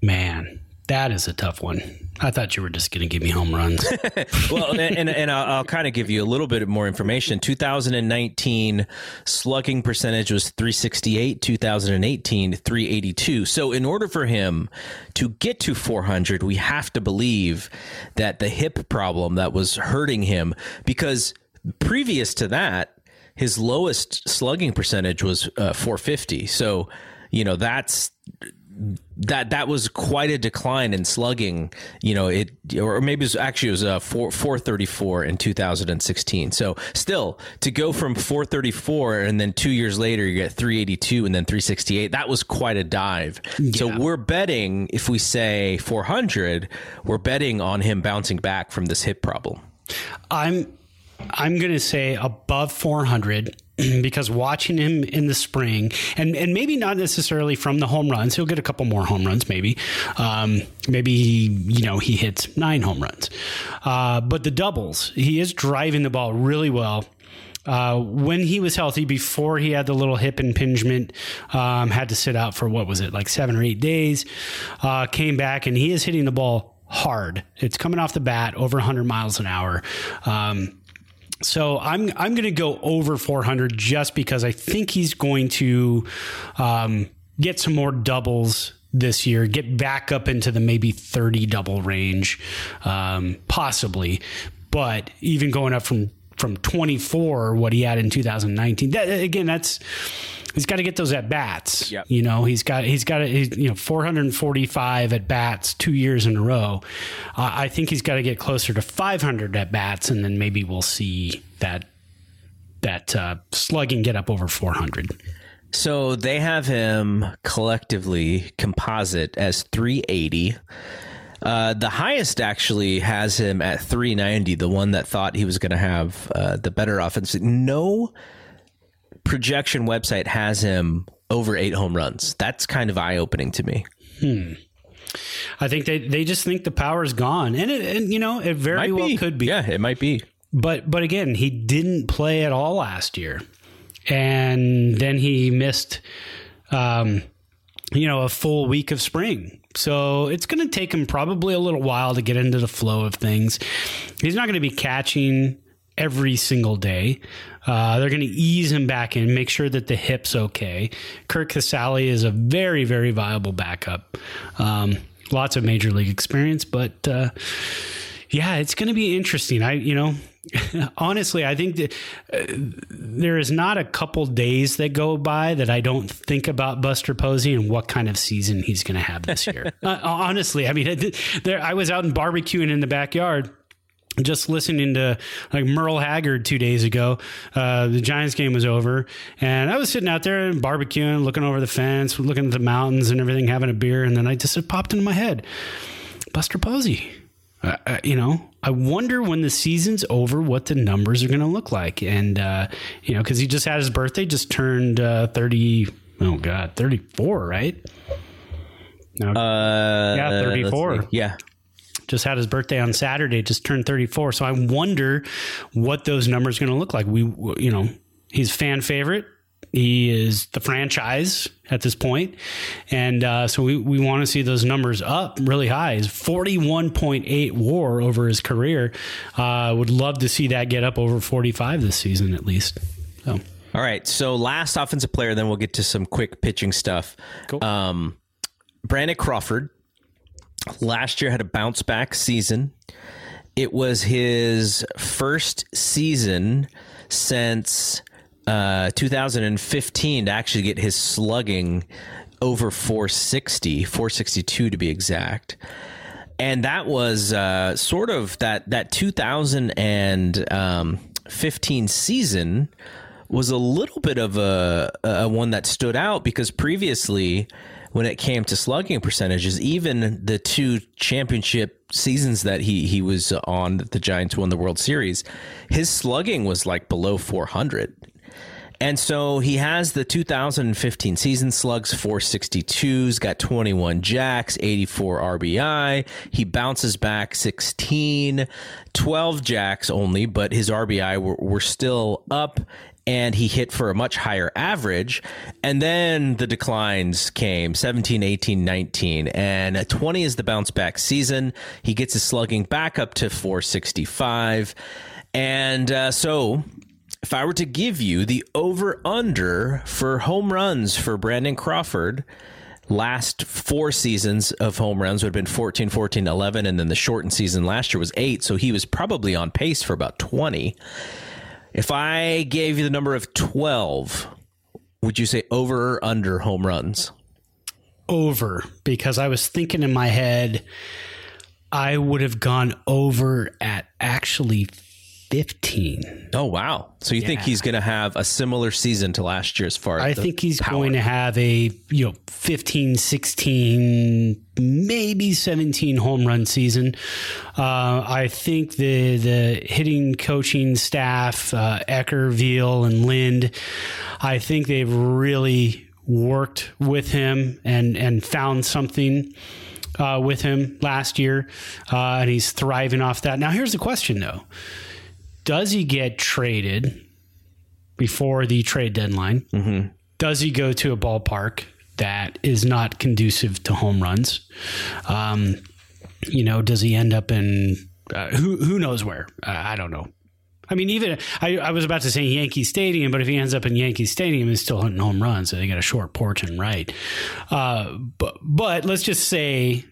Man, that is a tough one. I thought you were just going to give me home runs. well, and, and, and I'll, I'll, kind of give you a little bit more information. 2019 slugging percentage was 368, 2018, 382. So, in order for him to get to 400, we have to believe that the hip problem that was hurting him, because previous to that, his lowest slugging percentage was uh, 450. So, you know, that's that that was quite a decline in slugging. You know, it or maybe it was actually it was a uh, four four thirty four in two thousand and sixteen. So still to go from four thirty four and then two years later you get three eighty two and then three sixty eight. That was quite a dive. Yeah. So we're betting if we say four hundred, we're betting on him bouncing back from this hip problem. I'm I'm going to say above 400 because watching him in the spring and, and maybe not necessarily from the home runs, he'll get a couple more home runs, maybe. Um, maybe, you know, he hits nine home runs. Uh, but the doubles, he is driving the ball really well. Uh, when he was healthy, before he had the little hip impingement, um, had to sit out for what was it, like seven or eight days, uh, came back and he is hitting the ball hard. It's coming off the bat over 100 miles an hour. Um, so I'm I'm going to go over 400 just because I think he's going to um, get some more doubles this year, get back up into the maybe 30 double range, um, possibly. But even going up from from 24, what he had in 2019, that, again, that's he's got to get those at bats. Yep. You know, he's got he's got he's, you know 445 at bats two years in a row. Uh, I think he's got to get closer to 500 at bats, and then maybe we'll see that that uh, slugging get up over 400. So they have him collectively composite as 380. Uh, the highest actually has him at 390, the one that thought he was going to have uh, the better offense. No projection website has him over eight home runs. That's kind of eye opening to me. Hmm. I think they, they just think the power is gone, and it, and you know it very might well be. could be. Yeah, it might be. But but again, he didn't play at all last year, and then he missed, um, you know, a full week of spring. So it's going to take him probably a little while to get into the flow of things. He's not going to be catching every single day. Uh, they're going to ease him back in, make sure that the hip's okay. Curt Casali is a very, very viable backup. Um, lots of major league experience, but uh, yeah, it's going to be interesting. I, you know, honestly, I think that uh, there is not a couple days that go by that I don't think about Buster Posey and what kind of season he's going to have this year. uh, honestly, I mean, there I was out in barbecuing in the backyard just listening to like Merle Haggard two days ago. Uh, the Giants game was over, and I was sitting out there and barbecuing, looking over the fence, looking at the mountains and everything, having a beer, and then I just it popped into my head, Buster Posey. Uh, uh, you know, I wonder when the season's over what the numbers are going to look like, and uh, you know, because he just had his birthday, just turned uh, thirty. Oh God, thirty four, right? No, uh, yeah, thirty four. Yeah, just had his birthday on Saturday, just turned 34. So I wonder what those numbers are going to look like. We, you know, he's fan favorite He is the franchise at this point. And uh, so we, we want to see those numbers up really high. He's 41.8 war over his career. Uh, would love to see that get up over 45 this season at least. So. All right. So last offensive player, then we'll get to some quick pitching stuff. Cool. Um, Brandon Crawford last year had a bounce back season. It was his first season since uh, 2015 to actually get his slugging over 460, 462 to be exact. And that was uh, sort of that that 2015 season was a little bit of a, a one that stood out because previously when it came to slugging percentages, even the two championship seasons that he he was on that the Giants won the World Series, his slugging was like below 400. And so he has the 2015 season slugs 462s, got 21 jacks, 84 RBI. He bounces back 16, 12 jacks only, but his RBI were, were still up and he hit for a much higher average. And then the declines came 17, 18, 19, and 20 is the bounce back season. He gets his slugging back up to 465. And uh, so if I were to give you the over under for home runs for Brandon Crawford, last four seasons of home runs would have been 14, 14, 11, and then the shortened season last year was eight. So he was probably on pace for about 20. If I gave you the number of 12, would you say over or under home runs? Over, because I was thinking in my head, I would have gone over at actually 15. Oh, wow. So you think he's going to have a similar season to last year as far as I the think he's power? going to have a, you know, 15, 16, maybe 17 home run season. Uh, I think the the hitting coaching staff, uh, Ecker, Veal, and Lind, I think they've really worked with him and and found something uh, with him last year, uh, and he's thriving off that. Now, here's the question though: Does he get traded before the trade deadline? Does he go to a ballpark that is not conducive to home runs? Um, you know, does he end up in uh, who who knows where? Uh, I don't know. I mean, even I, I was about to say Yankee Stadium, but if he ends up in Yankee Stadium, he's still hitting home runs. So they got a short porch and right. Uh, but but let's just say,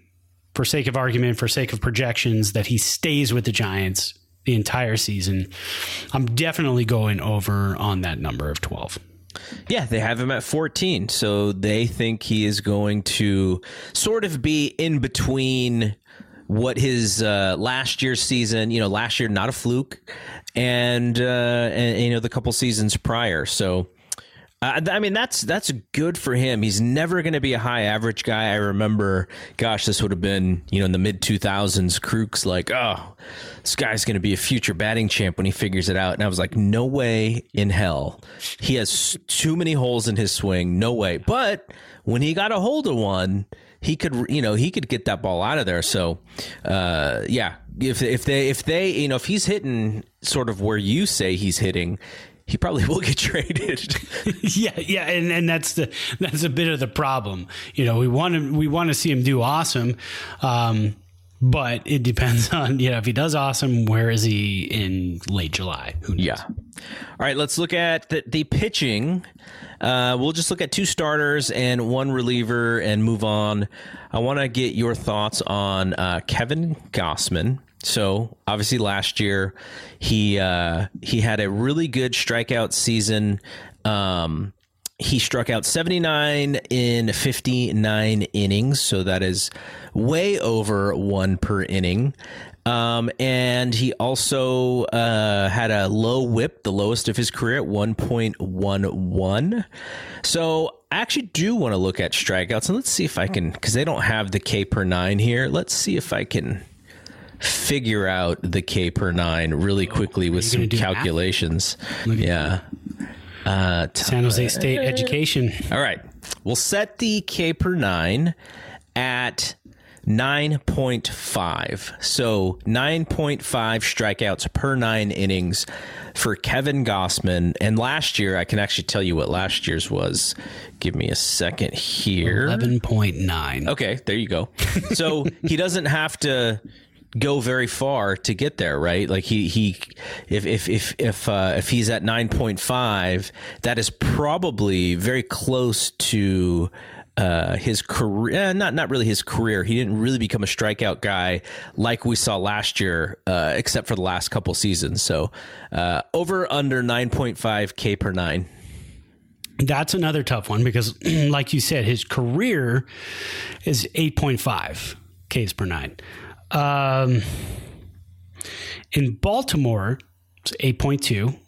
for sake of argument, for sake of projections, that he stays with the Giants the entire season. I'm definitely going over on that number of twelve. Yeah, they have him at 14. So they think he is going to sort of be in between what his uh, last year's season, you know, last year, not a fluke, and, uh, and you know, the couple seasons prior. So, uh, I mean, that's that's good for him. He's never going to be a high average guy. I remember, gosh, this would have been you know in the mid two thousands. Kruk's like, oh, this guy's going to be a future batting champ when he figures it out. And I was like, no way in hell. He has too many holes in his swing. No way. But when he got a hold of one, he could you know he could get that ball out of there. So, uh, yeah, if if they if they you know if he's hitting sort of where you say he's hitting he probably will get traded. yeah, yeah, and, and that's the that's a bit of the problem. You know, we want to we want to see him do awesome, um, but it depends on you know if he does awesome, where is he in late July? Who knows? yeah. All right, let's look at the, the pitching. Uh, we'll just look at two starters and one reliever and move on. I want to get your thoughts on uh, Kevin Gausman. So obviously last year he uh, he had a really good strikeout season. Um, he struck out 79 in 59 innings, so that is way over one per inning. Um, and he also uh, had a low whip, the lowest of his career at 1.11. So I actually do want to look at strikeouts, and let's see if I can, because they don't have the K per nine here. Let's see if I can figure out the K per nine really quickly with some gonna do math? calculations. Yeah. Uh, t- San Jose State education. all right. We'll set the K per nine at 9.5. So 9.5 strikeouts per nine innings for Kevin Gausman. And last year, I can actually tell you what last year's was. Give me a second here. 11.9. Okay, there you go. So he doesn't have to go very far to get there, right? Like he he if if if if uh, if he's at nine point five, that is probably very close to uh, his career. Eh, not not really his career. He didn't really become a strikeout guy like we saw last year, uh, except for the last couple seasons. So uh, over under nine point five k per nine. That's another tough one because, like you said, his career is 8.5 Ks per nine. Um, in Baltimore, it's 8.2.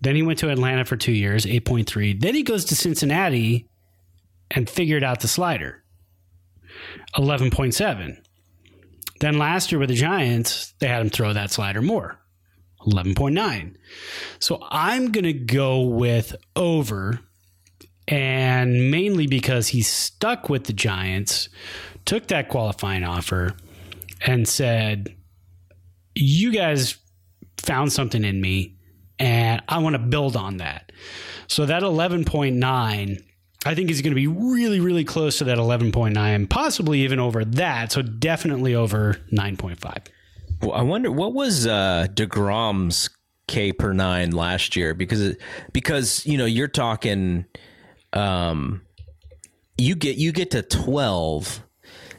Then he went to Atlanta for two years, 8.3. Then he goes to Cincinnati and figured out the slider, 11.7. Then last year with the Giants, they had him throw that slider more, 11.9. So I'm going to go with over, and mainly because he stuck with the Giants, took that qualifying offer and said, You guys found something in me, and I want to build on that. So that 11.9, I think is going to be really, really close to that 11.9, possibly even over that. So definitely over 9.5. Well, I wonder what was uh, Degrom's K per nine last year because because you know you're talking, um, you get you get to twelve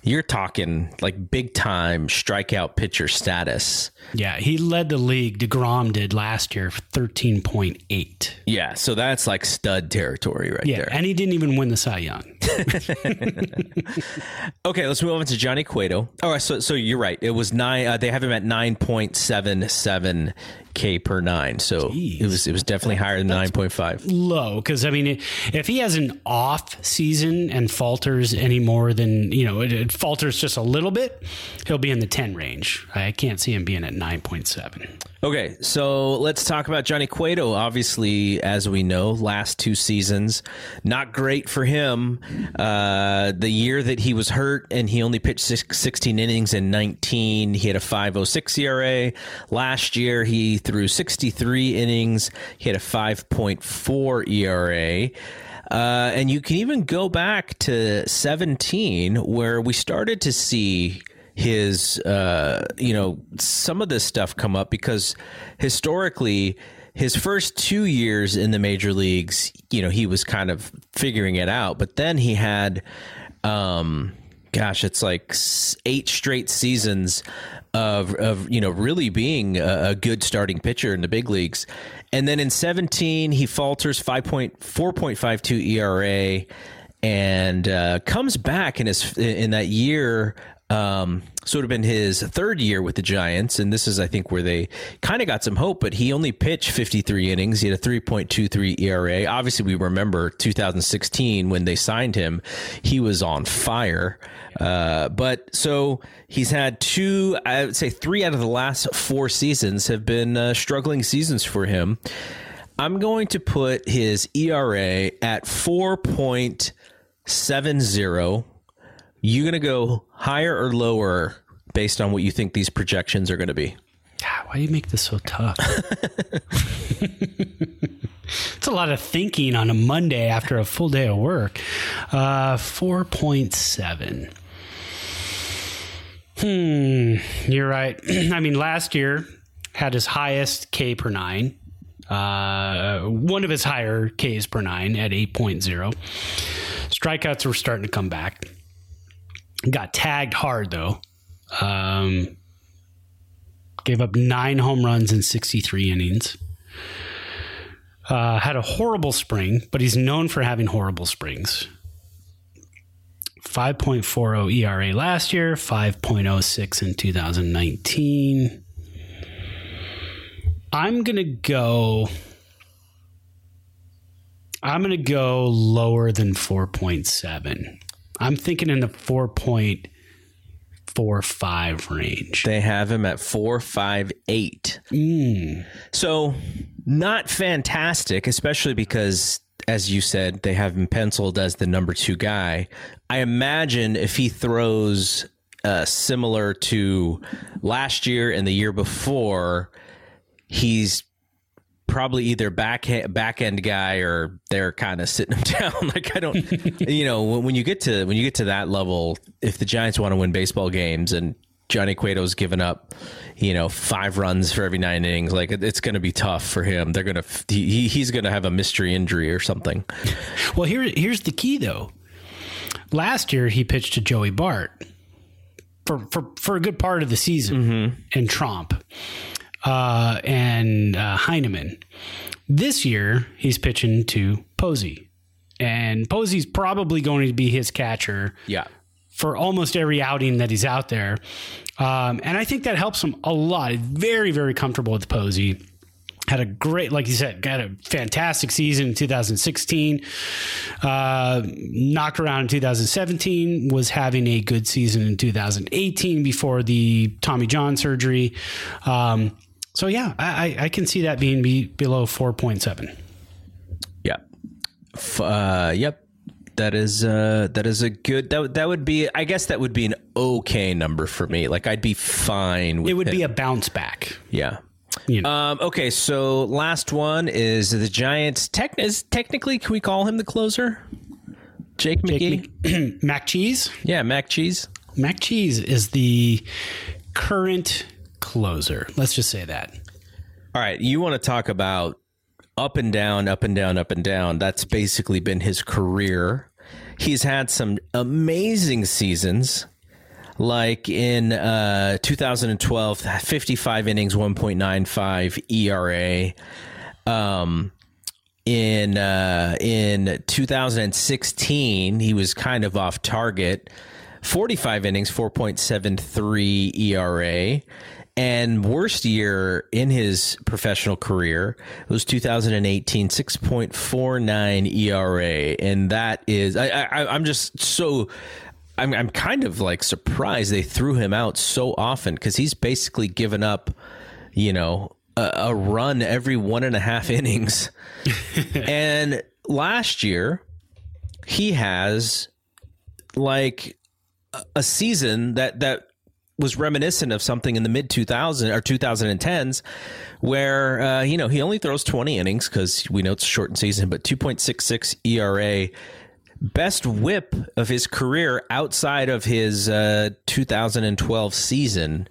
you're talking like big time strikeout pitcher status. Yeah, he led the league. DeGrom did last year, 13.8. Yeah, so that's like stud territory right yeah, there. and he didn't even win the Cy Young. okay, let's move on to Johnny Cueto. All right, so so you're right. It was nine. Uh, they have him at nine point seven seven K per nine. So Jeez. it was it was definitely higher than nine point five. Low, because I mean, if he has an off season and falters any more than you know, falters just a little bit, he'll be in the ten range. I can't see him being at nine point seven. Okay, so let's talk about Johnny Cueto. Obviously, as we know, last two seasons not great for him. Uh, the year that he was hurt and he only pitched six, 16 innings in 19, he had a 5.06 ERA. Last year, he threw 63 innings. He had a 5.4 ERA. Uh, and you can even go back to 17, where we started to see his uh, you know some of this stuff come up because historically his first two years in the major leagues you know he was kind of figuring it out. But then he had um gosh it's like eight straight seasons of of you know really being a, a good starting pitcher in the big leagues and then in 17 he falters 5.4.52 ERA and uh, comes back in his in that year um, sort of been his third year with the Giants, and this is, I think, where they kind of got some hope. But he only pitched 53 innings. He had a 3.23 ERA. Obviously, we remember 2016 when they signed him; he was on fire. Uh, but so he's had two, I would say, three out of the last four seasons have been uh, struggling seasons for him. I'm going to put his ERA at 4.70 you going to go higher or lower based on what you think these projections are going to be? God, why do you make this so tough? it's a lot of thinking on a Monday after a full day of work. Uh, 4.7. Hmm, you're right. I mean, last year had his highest K per nine. Uh, one of his higher Ks per nine at 8.0. Strikeouts were starting to come back. Got tagged hard though. Um, gave up nine home runs in 63 innings. Uh, had a horrible spring, but he's known for having horrible springs. 5.40 ERA last year, 5.06 in 2019. I'm going to go. I'm going to go lower than 4.7. I'm thinking in the 4.45 range. They have him at 458. Mm. So, not fantastic, especially because as you said, they have him penciled as the number two guy. I imagine if he throws uh, similar to last year and the year before, he's probably either back back end guy or they're kind of sitting him down. like I don't, you know, when, when you get to when you get to that level, if the Giants want to win baseball games and Johnny Cueto's given up, you know, five runs for every nine innings. Like it's going to be tough for him. They're going to he, he's going to have a mystery injury or something. Well, here here's the key though. Last year he pitched to Joey Bart for for, for a good part of the season mm-hmm. and Tromp uh, and uh, Heineman. This year he's pitching to Posey, and Posey's probably going to be his catcher. Yeah for almost every outing that he's out there. Um, and I think that helps him a lot. Very, very comfortable with Posey. Had a great, like you said, got a fantastic season in 2016. Uh, knocked around in 2017. Was having a good season in 2018 before the Tommy John surgery. Um, so yeah, I, I, can see that being be below 4.7. Yeah. Uh, yep that is uh that is a good that that would be I guess that would be an okay number for me. Like I'd be fine. With it would it. be a bounce back. Yeah. You know. um, okay, so last one is the Giants. Tech is technically can we call him the closer? Jake McGee, Jake Mac Cheese. Yeah, Mac Cheese. Mac Cheese is the current closer. Let's just say that. All right, you want to talk about up and down, up and down, up and down. That's basically been his career. He's had some amazing seasons, like in uh, 2012, 55 innings, 1.95 ERA. Um, in uh, in 2016, he was kind of off target. 45 innings, 4.73 ERA. And worst year in his professional career was 2018, 6.49 ERA. And that is, I, I, I'm just so, I'm, I'm kind of like surprised they threw him out so often because he's basically given up, you know, a, a run every one and a half innings. and last year, he has like a season that, that, was reminiscent of something in the mid 2000 or 2010s where uh, you know he only throws 20 innings because we know it's a shortened season but 2.66 era best whip of his career outside of his uh, 2012 season.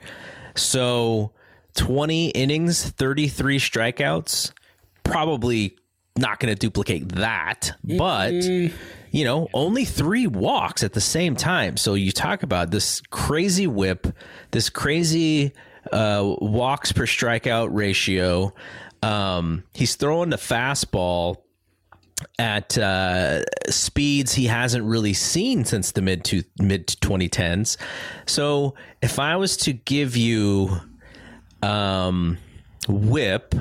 So 20 innings 33 strikeouts probably not going to duplicate that but mm-hmm you know, only three walks at the same time. So you talk about this crazy whip, this crazy uh, walks per strikeout ratio. Um, he's throwing the fastball at uh, speeds he hasn't really seen since the mid to mid 2010s. So if I was to give you um, whip,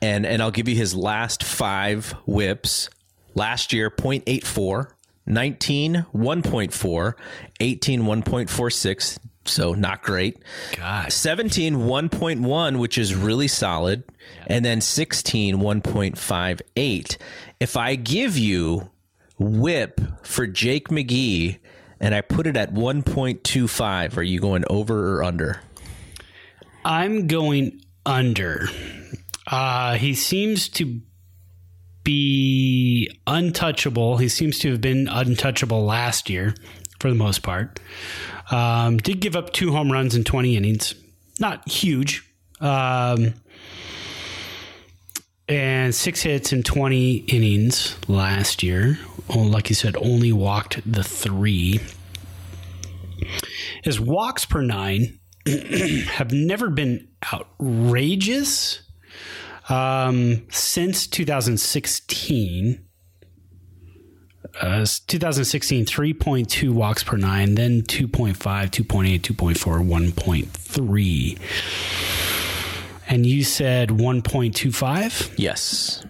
and and I'll give you his last five whips. Last year, 0.84, 19, 1.4, 18, 1.46. So not great. God. 17, 1.1, which is really solid. And then 16, 1.58. If I give you whip for Jake McGee and I put it at 1.25, are you going over or under? I'm going under. Uh, he seems to be untouchable. He seems to have been untouchable last year for the most part. Um, did give up two home runs in 20 innings. Not huge. Um, and six hits in 20 innings last year. Oh, like you said, only walked the three. His walks per nine have never been outrageous um, since 2016, uh, 2016, 3.2 walks per nine, then 2.5, 2.8, 2.4, 1.3. And you said 1.25? Yes.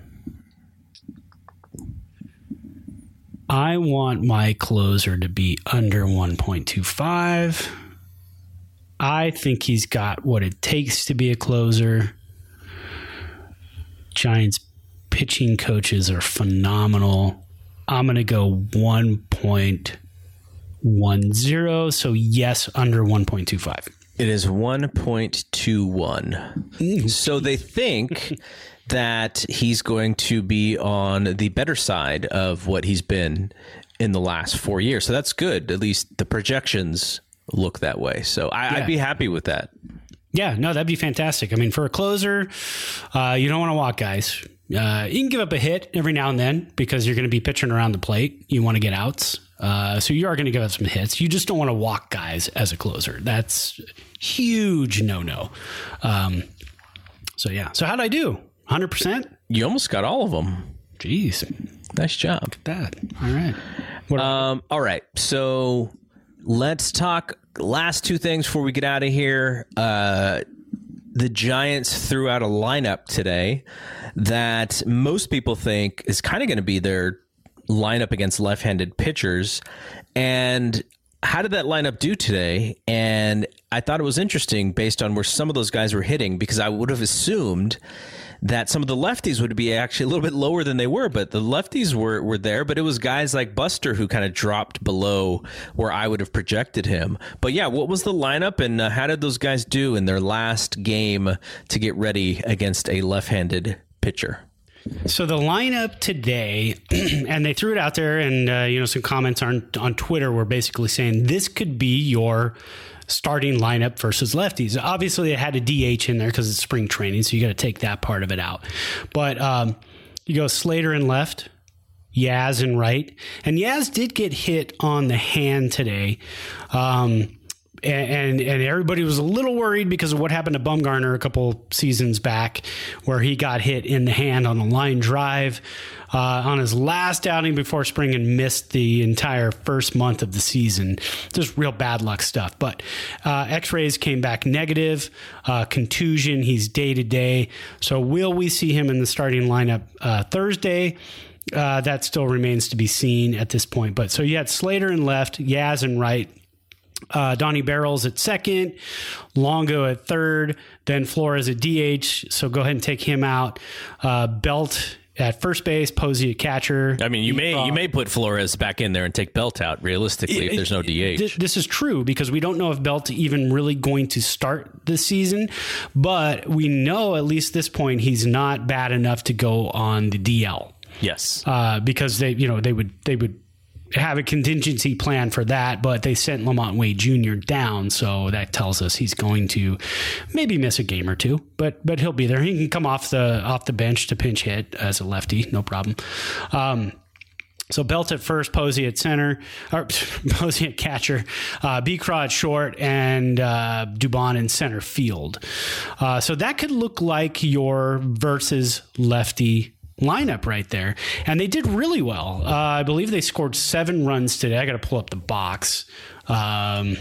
I want my closer to be under 1.25. I think he's got what it takes to be a closer. Giants pitching coaches are phenomenal. I'm going to go 1.10. So, yes, under 1.25. It is 1.21. Mm. So they think that he's going to be on the better side of what he's been in the last four years. So that's good. At least the projections look that way. So I, Yeah. I'd be happy with that. Yeah, no, that'd be fantastic. I mean, for a closer, uh, you don't want to walk guys. Uh, you can give up a hit every now and then because you're going to be pitching around the plate. You want to get outs. Uh, so you are going to give up some hits. You just don't want to walk guys as a closer. That's huge no no. Um, so yeah. So how'd I do? Hundred percent. You almost got all of them. Jeez, Nice job. that. All right. What Um, all right. So let's talk last two things before we get out of here. Uh, the Giants threw out a lineup today that most people think is kind of going to be their lineup against left-handed pitchers. And how did that lineup do today? And I thought it was interesting based on where some of those guys were hitting because I would have assumed that some of the lefties would be actually a little bit lower than they were, but the lefties were, were there. But it was guys like Buster who kind of dropped below where I would have projected him. But yeah, what was the lineup and uh, how did those guys do in their last game to get ready against a left handed pitcher? So the lineup today, and they threw it out there, and uh, you know some comments on on Twitter were basically saying this could be your starting lineup versus lefties. Obviously, it had a DH in there because it's spring training, so you got to take that part of it out. But um, you go Slater in left, Yaz in right, and Yaz did get hit on the hand today. Um, and, and and everybody was a little worried because of what happened to Bumgarner a couple seasons back, where he got hit in the hand on a line drive uh, on his last outing before spring and missed the entire first month of the season. Just real bad luck stuff. But uh, X-rays came back negative, uh, contusion. He's day to day. So will we see him in the starting lineup uh, Thursday? Uh, that still remains to be seen at this point. But so you had Slater in left, Yaz in right, uh, Donnie Barrels at second, Longo at third, then Flores at DH. So go ahead and take him out. Uh, Belt at first base, Posey at catcher. I mean, you may you may put Flores back in there and take Belt out realistically if there's no DH. Th- This is true because we don't know if Belt even really going to start this season, but we know at least this point he's not bad enough to go on the DL. yes. uh, because they, you know, they would they would have a contingency plan for that, but they sent LaMonte Wade Jr. down, so that tells us he's going to maybe miss a game or two, but but he'll be there. He can come off the off the bench to pinch hit as a lefty, no problem. Um, so Belt at first, Posey at center, or Posey at catcher, uh, at short, and uh, Dubon in center field. Uh, so that could look like your versus lefty lineup right there. And they did really well. Uh, I believe they scored seven runs today. I got to pull up the box. Um,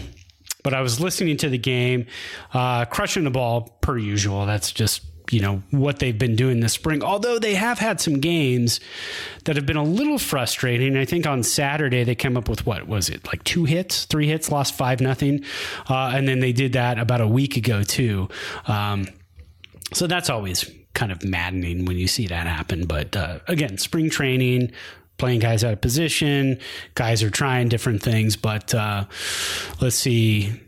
but I was listening to the game, uh, crushing the ball per usual. That's just you know what they've been doing this spring. Although they have had some games that have been a little frustrating. I think on Saturday they came up with what was it like two hits, three hits, lost five nothing, uh, and then they did that about a week ago too. Um, so that's always kind of maddening when you see that happen. But uh, again, spring training, playing guys out of position, guys are trying different things. But uh, let's see.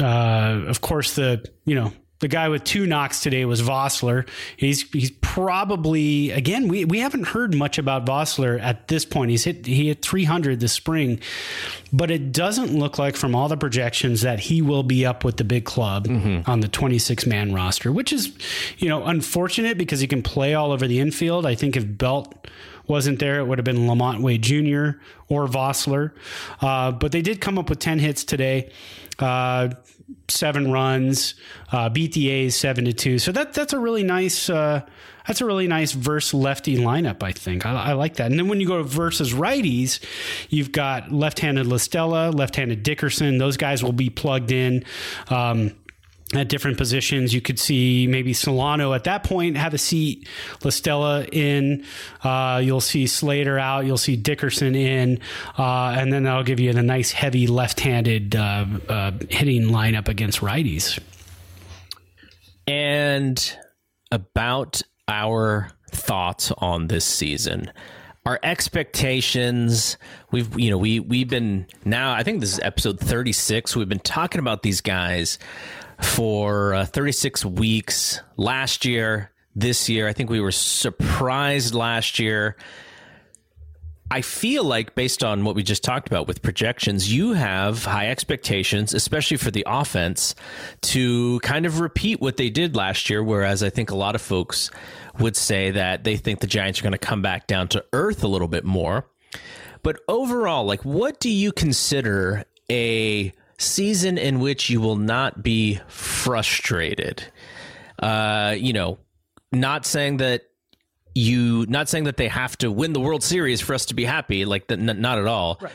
Uh, of course, the you know the guy with two knocks today was Vosler. He's he's probably again we, we haven't heard much about Vosler at this point. He's hit he hit 300 this spring, but it doesn't look like from all the projections that he will be up with the big club on the 26 man roster, which is you know unfortunate because he can play all over the infield. I think if Belt wasn't there, it would have been LaMonte Wade Jr. or Vosler. Uh, but they did come up with 10 hits today, uh, seven runs, uh, beat the A's seven to two. So that that's a really nice. Uh, that's a really nice verse lefty lineup, I think. I, I like that. And then when you go to versus righties, you've got left-handed La Stella, left-handed Dickerson. Those guys will be plugged in. Um, at different positions. You could see maybe Solano at that point have a seat, La Stella in. Uh, you'll see Slater out. You'll see Dickerson in, uh, and then that'll give you a nice heavy left-handed uh, uh, hitting lineup against righties. and about our thoughts on this season. Our expectations, we've you know, we we've been now I think this is episode 36. We've been talking about these guys for uh, 36 weeks last year, this year. I think we were surprised last year I feel like, based on what we just talked about with projections, you have high expectations, especially for the offense, to kind of repeat what they did last year. Whereas I think a lot of folks would say that they think the Giants are going to come back down to earth a little bit more. But overall, like, what do you consider a season in which you will not be frustrated? Uh, you know, not saying that you not saying that they have to win the World Series for us to be happy, like that, not at all. Right.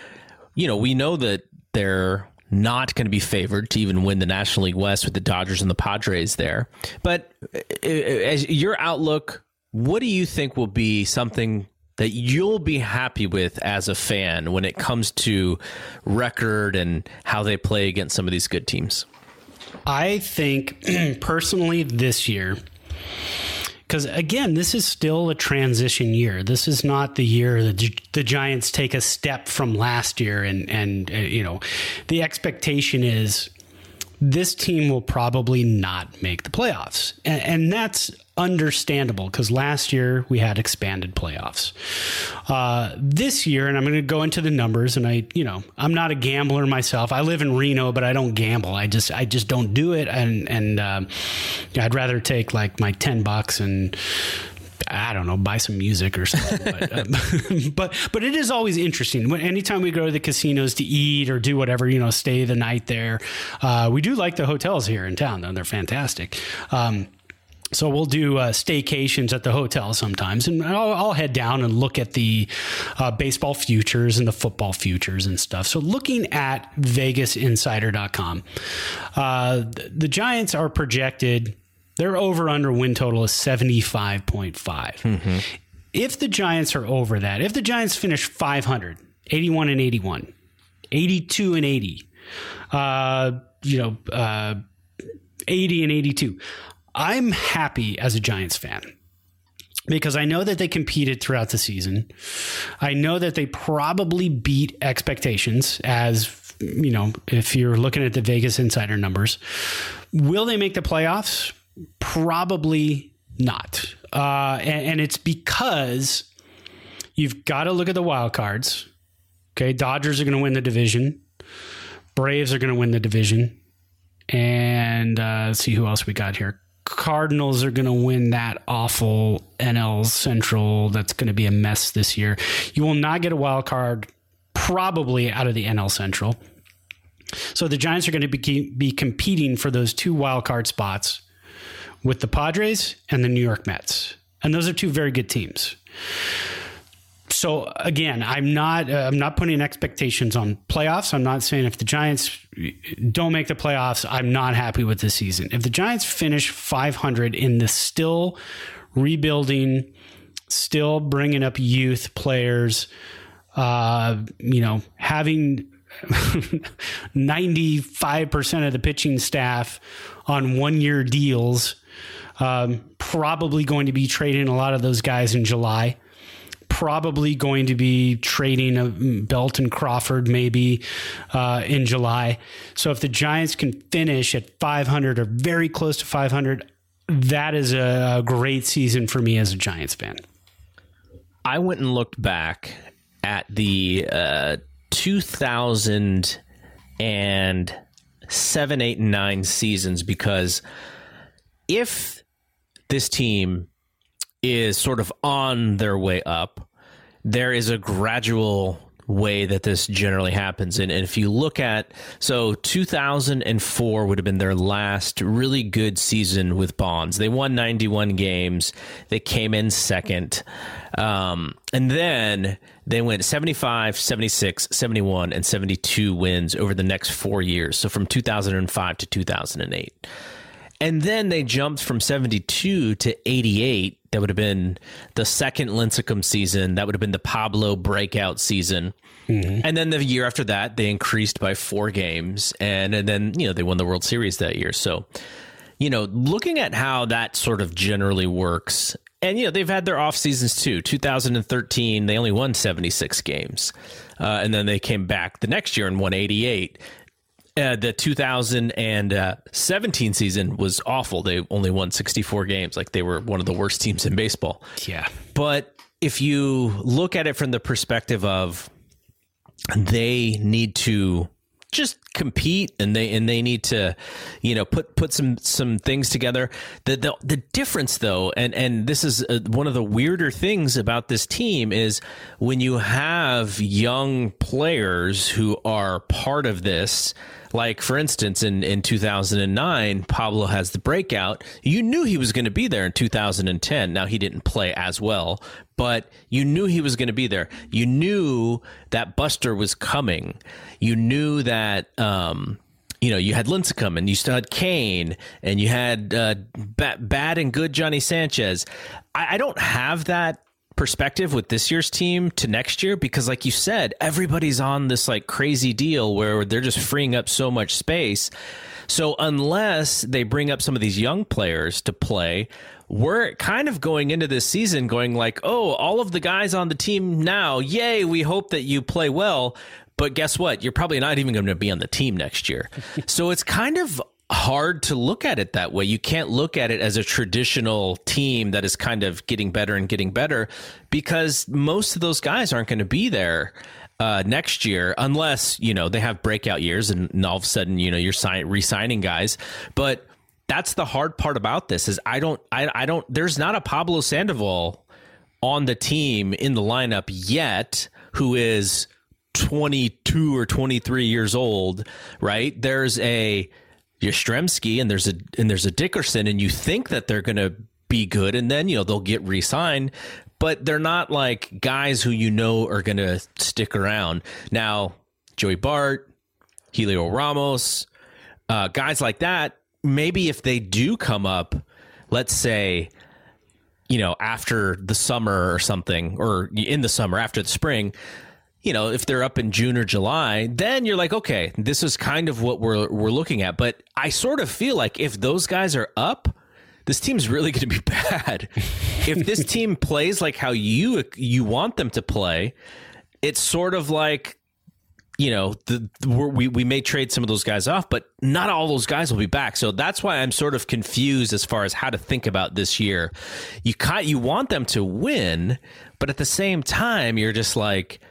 You know, we know that they're not going to be favored to even win the National League West with the Dodgers and the Padres there. But uh, uh, as your outlook, what do you think will be something that you'll be happy with as a fan when it comes to record and how they play against some of these good teams? I think personally this year because again, this is still a transition year. This is not the year that the Giants take a step from last year, and and uh, you know, the expectation is this team will probably not make the playoffs, and, and that's understandable because last year we had expanded playoffs. Uh, this year, and I'm going to go into the numbers, and I, you know, I'm not a gambler myself. I live in Reno, but I don't gamble. I just, I just don't do it, and and um, I'd rather take like my ten bucks and. I don't know, buy some music or something. But, um, but, but it is always interesting. When anytime we go to the casinos to eat or do whatever, you know, stay the night there. Uh, we do like the hotels here in town, though they're fantastic. Um, so we'll do uh, staycations at the hotel sometimes, and I'll, I'll head down and look at the uh, baseball futures and the football futures and stuff. So looking at VegasInsider.com, uh, the, the Giants are projected. Their over under win total is 75.5. Mm-hmm. If the Giants are over that, if the Giants finish 500, 81 and 81, 82 and 80, uh, you know, uh, 80 and 82. I'm happy as a Giants fan because I know that they competed throughout the season. I know that they probably beat expectations as you know, if you're looking at the Vegas insider numbers. Will they make the playoffs? Probably not. Uh, and, and it's because you've got to look at the wild cards. Okay, Dodgers are going to win the division. Braves are going to win the division. And uh, let's see who else we got here. Cardinals are going to win that awful NL Central. That's going to be a mess this year. You will not get a wild card probably out of the NL Central. So the Giants are going to be, be competing for those two wild card spots with the Padres and the New York Mets. And those are two very good teams so again, I'm not uh, I'm not putting expectations on playoffs. I'm not saying if the Giants don't make the playoffs, I'm not happy with the season. If the Giants finish 500 in the still rebuilding, still bringing up youth players, uh, you know, having 95% of the pitching staff on one year deals, um, probably going to be trading a lot of those guys in July probably going to be trading a Belton Crawford maybe uh, in July. So if the Giants can finish at 500 or very close to 500, that is a great season for me as a Giants fan. I went and looked back at the uh, 2007, 8, and 9 seasons because if this team is sort of on their way up. There is a gradual way that this generally happens. And, and, if you look at, so 2004 would have been their last really good season with Bonds. They won 91 games, they came in second. Um, and then they went 75, 76, 71, and 72 wins over the next four years. So from 2005 to 2008. And then they jumped from 72 to 88 that would have been the second Lincecum season. That would have been the Pablo breakout season. Mm-hmm. And then the year after that, they increased by four games. And, and then, you know, they won the World Series that year. So, you know, looking at how that sort of generally works, and you know they've had their off seasons too. 2013, they only won 76 games, uh, and then they came back the next year and won 88. Uh, the 2017 season was awful. They only won 64 games. Like they were one of the worst teams in baseball. Yeah. But if you look at it from the perspective of they need to just compete and they and they need to you know put put some some things together the the, the difference though and and this is uh, one of the weirder things about this team is when you have young players who are part of this like for instance in in 2009 Pablo has the breakout you knew he was going to be there in 2010 now he didn't play as well but you knew he was going to be there. You knew that Buster was coming. You knew that, um, you know, you had Lincecum and you still had Cain and you had uh, bad, bad and good Johnny Sanchez. I, I don't have that perspective with this year's team to next year because like you said everybody's on this like crazy deal where they're just freeing up so much space so unless they bring up some of these young players to play we're kind of going into this season going like, oh, all of the guys on the team now, yay, we hope that you play well. But guess what? You're probably not even going to be on the team next year. so it's kind of hard to look at it that way. You can't look at it as a traditional team that is kind of getting better and getting better because most of those guys aren't going to be there uh, next year unless, you know, they have breakout years and, all of a sudden, you know, you're sign- re-signing guys. But that's the hard part about this is I don't I, I don't there's not a Pablo Sandoval on the team in the lineup yet who is 22 or 23 years old, right? There's a Yastrzemski and there's a and there's a Dickerson and you think that they're going to be good and then you know they'll get re-signed but they're not like guys who you know are going to stick around. Now, Joey Bart, Heliot Ramos, uh, guys like that maybe if they do come up, let's say, you know, after the summer or something, or in the summer after the spring, you know, if they're up in June or July, then you're like, okay, this is kind of what we're we're looking at. But I sort of feel like if those guys are up, this team's really going to be bad. if this team plays like how you you want them to play, it's sort of like you know, the, we we may trade some of those guys off, but not all those guys will be back. So that's why I'm sort of confused as far as how to think about this year. You you want them to win, but at the same time, you're just like,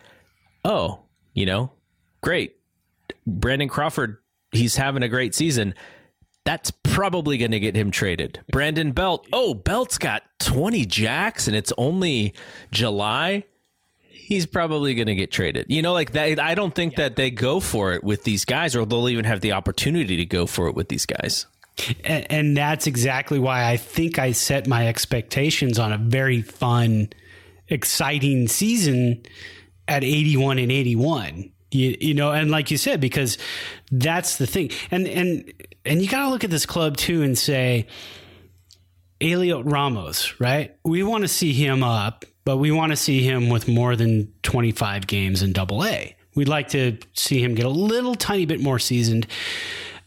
oh, you know, great, Brandon Crawford, he's having a great season. That's probably going to get him traded. Brandon Belt, oh, Belt's got 20 jacks and it's only July he's probably going to get traded. You know, like that. I don't think yeah. that they go for it with these guys, or they'll even have the opportunity to go for it with these guys. And, and that's exactly why I think I set my expectations on a very fun, exciting season at 81 and 81. You, you know, and like you said, because that's the thing. And, and, and you got to look at this club too and say, Heliot Ramos, right? We want to see him up but we want to see him with more than 25 games in double A. We'd like to see him get a little tiny bit more seasoned.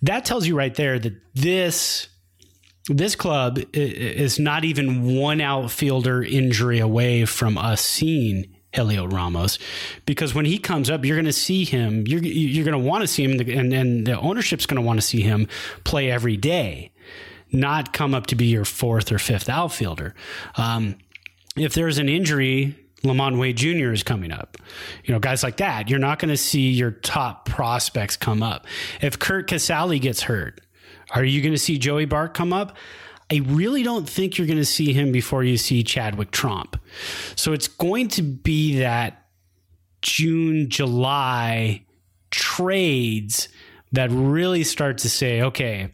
That tells you right there that this this club is not even one outfielder injury away from us seeing Heliot Ramos, because when he comes up, you're going to see him. You're you're going to want to see him, and and the ownership's going to want to see him play every day, not come up to be your fourth or fifth outfielder. Um, if there's an injury, LaMonte Wade Jr. is coming up. You know, guys like that, you're not going to see your top prospects come up. If Curt Casali gets hurt, are you going to see Joey Bart come up? I really don't think you're going to see him before you see Chadwick Tromp. So it's going to be that June, July trades that really start to say, okay,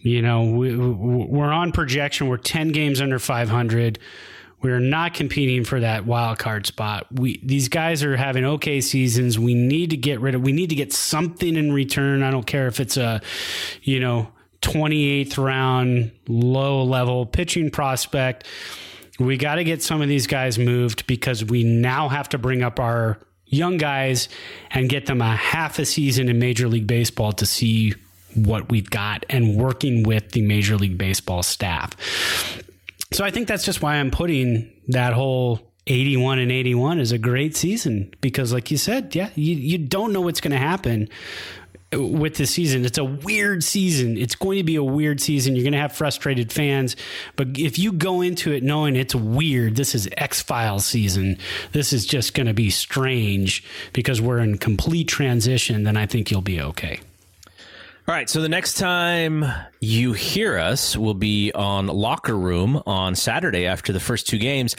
you know, we, we're on projection. We're 10 games under 500 we're not competing for that wild card spot. We these guys are having okay seasons. We need to get rid of. We need to get something in return. I don't care if it's a, you know, 28th round low level pitching prospect. We got to get some of these guys moved because we now have to bring up our young guys and get them a half a season in Major League Baseball to see what we've got and working with the Major League Baseball staff. So I think that's just why I'm putting that whole 81 and 81 is a great season because, like you said, yeah, you, you don't know what's going to happen with this season. It's a weird season. It's going to be a weird season. You're going to have frustrated fans. But if you go into it knowing it's weird, this is X Files season, this is just going to be strange because we're in complete transition, then I think you'll be okay. All right, so the next time you hear us will be on Locker Room on Saturday after the first two games.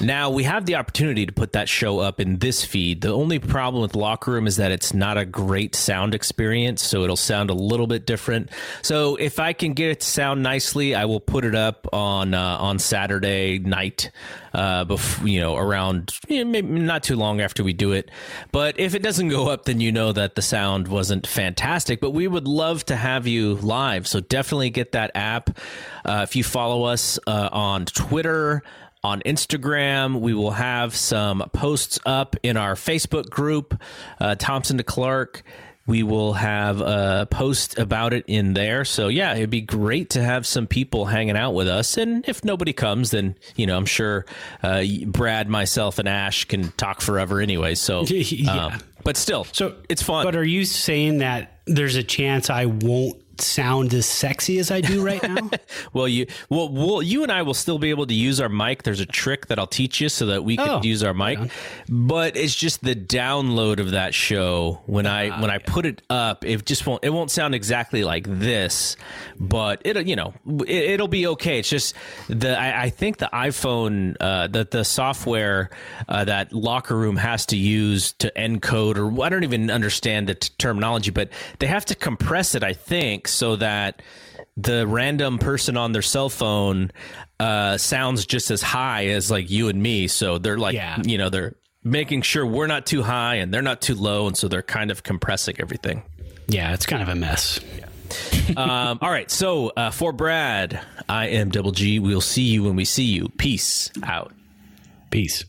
Now, we have the opportunity to put that show up in this feed. The only problem with Locker Room is that it's not a great sound experience, so it'll sound a little bit different. So, if I can get it to sound nicely, I will put it up on uh, on Saturday night uh, before, you know, around you know, maybe not too long after we do it. But if it doesn't go up, then you know that the sound wasn't fantastic. But we would love to have you live, so definitely get that app. Uh, if you follow us uh, on Twitter. On Instagram, we will have some posts up in our Facebook group, uh, Thompson to Clark we will have a post about it in there. So yeah, it'd be great to have some people hanging out with us. And if nobody comes, then you know I'm sure uh, Brad, myself, and Ash can talk forever anyway. So yeah. um, but still, so it's fun. But are you saying that there's a chance I won't sound as sexy as I do right now? well, you well, well, you and I will still be able to use our mic. There's a trick that I'll teach you so that we can oh, use our mic. But it's just the download of that show when I uh, when I put it up, it just won't it won't sound exactly like this, but it you know it, will be okay. It's just the I, I think the iPhone uh, the the software uh, that Locker Room has to use to encode or I don't even understand the t- terminology, but they have to compress it. I think so that the random person on their cell phone uh, sounds just as high as like you and me. So they're like, yeah. you know, they're making sure we're not too high and they're not too low, and so they're kind of compressing everything. Yeah, it's kind of a mess. Yeah. um, all right. So uh, for Brad, I am Double G. We'll see you when we see you. Peace out. Peace.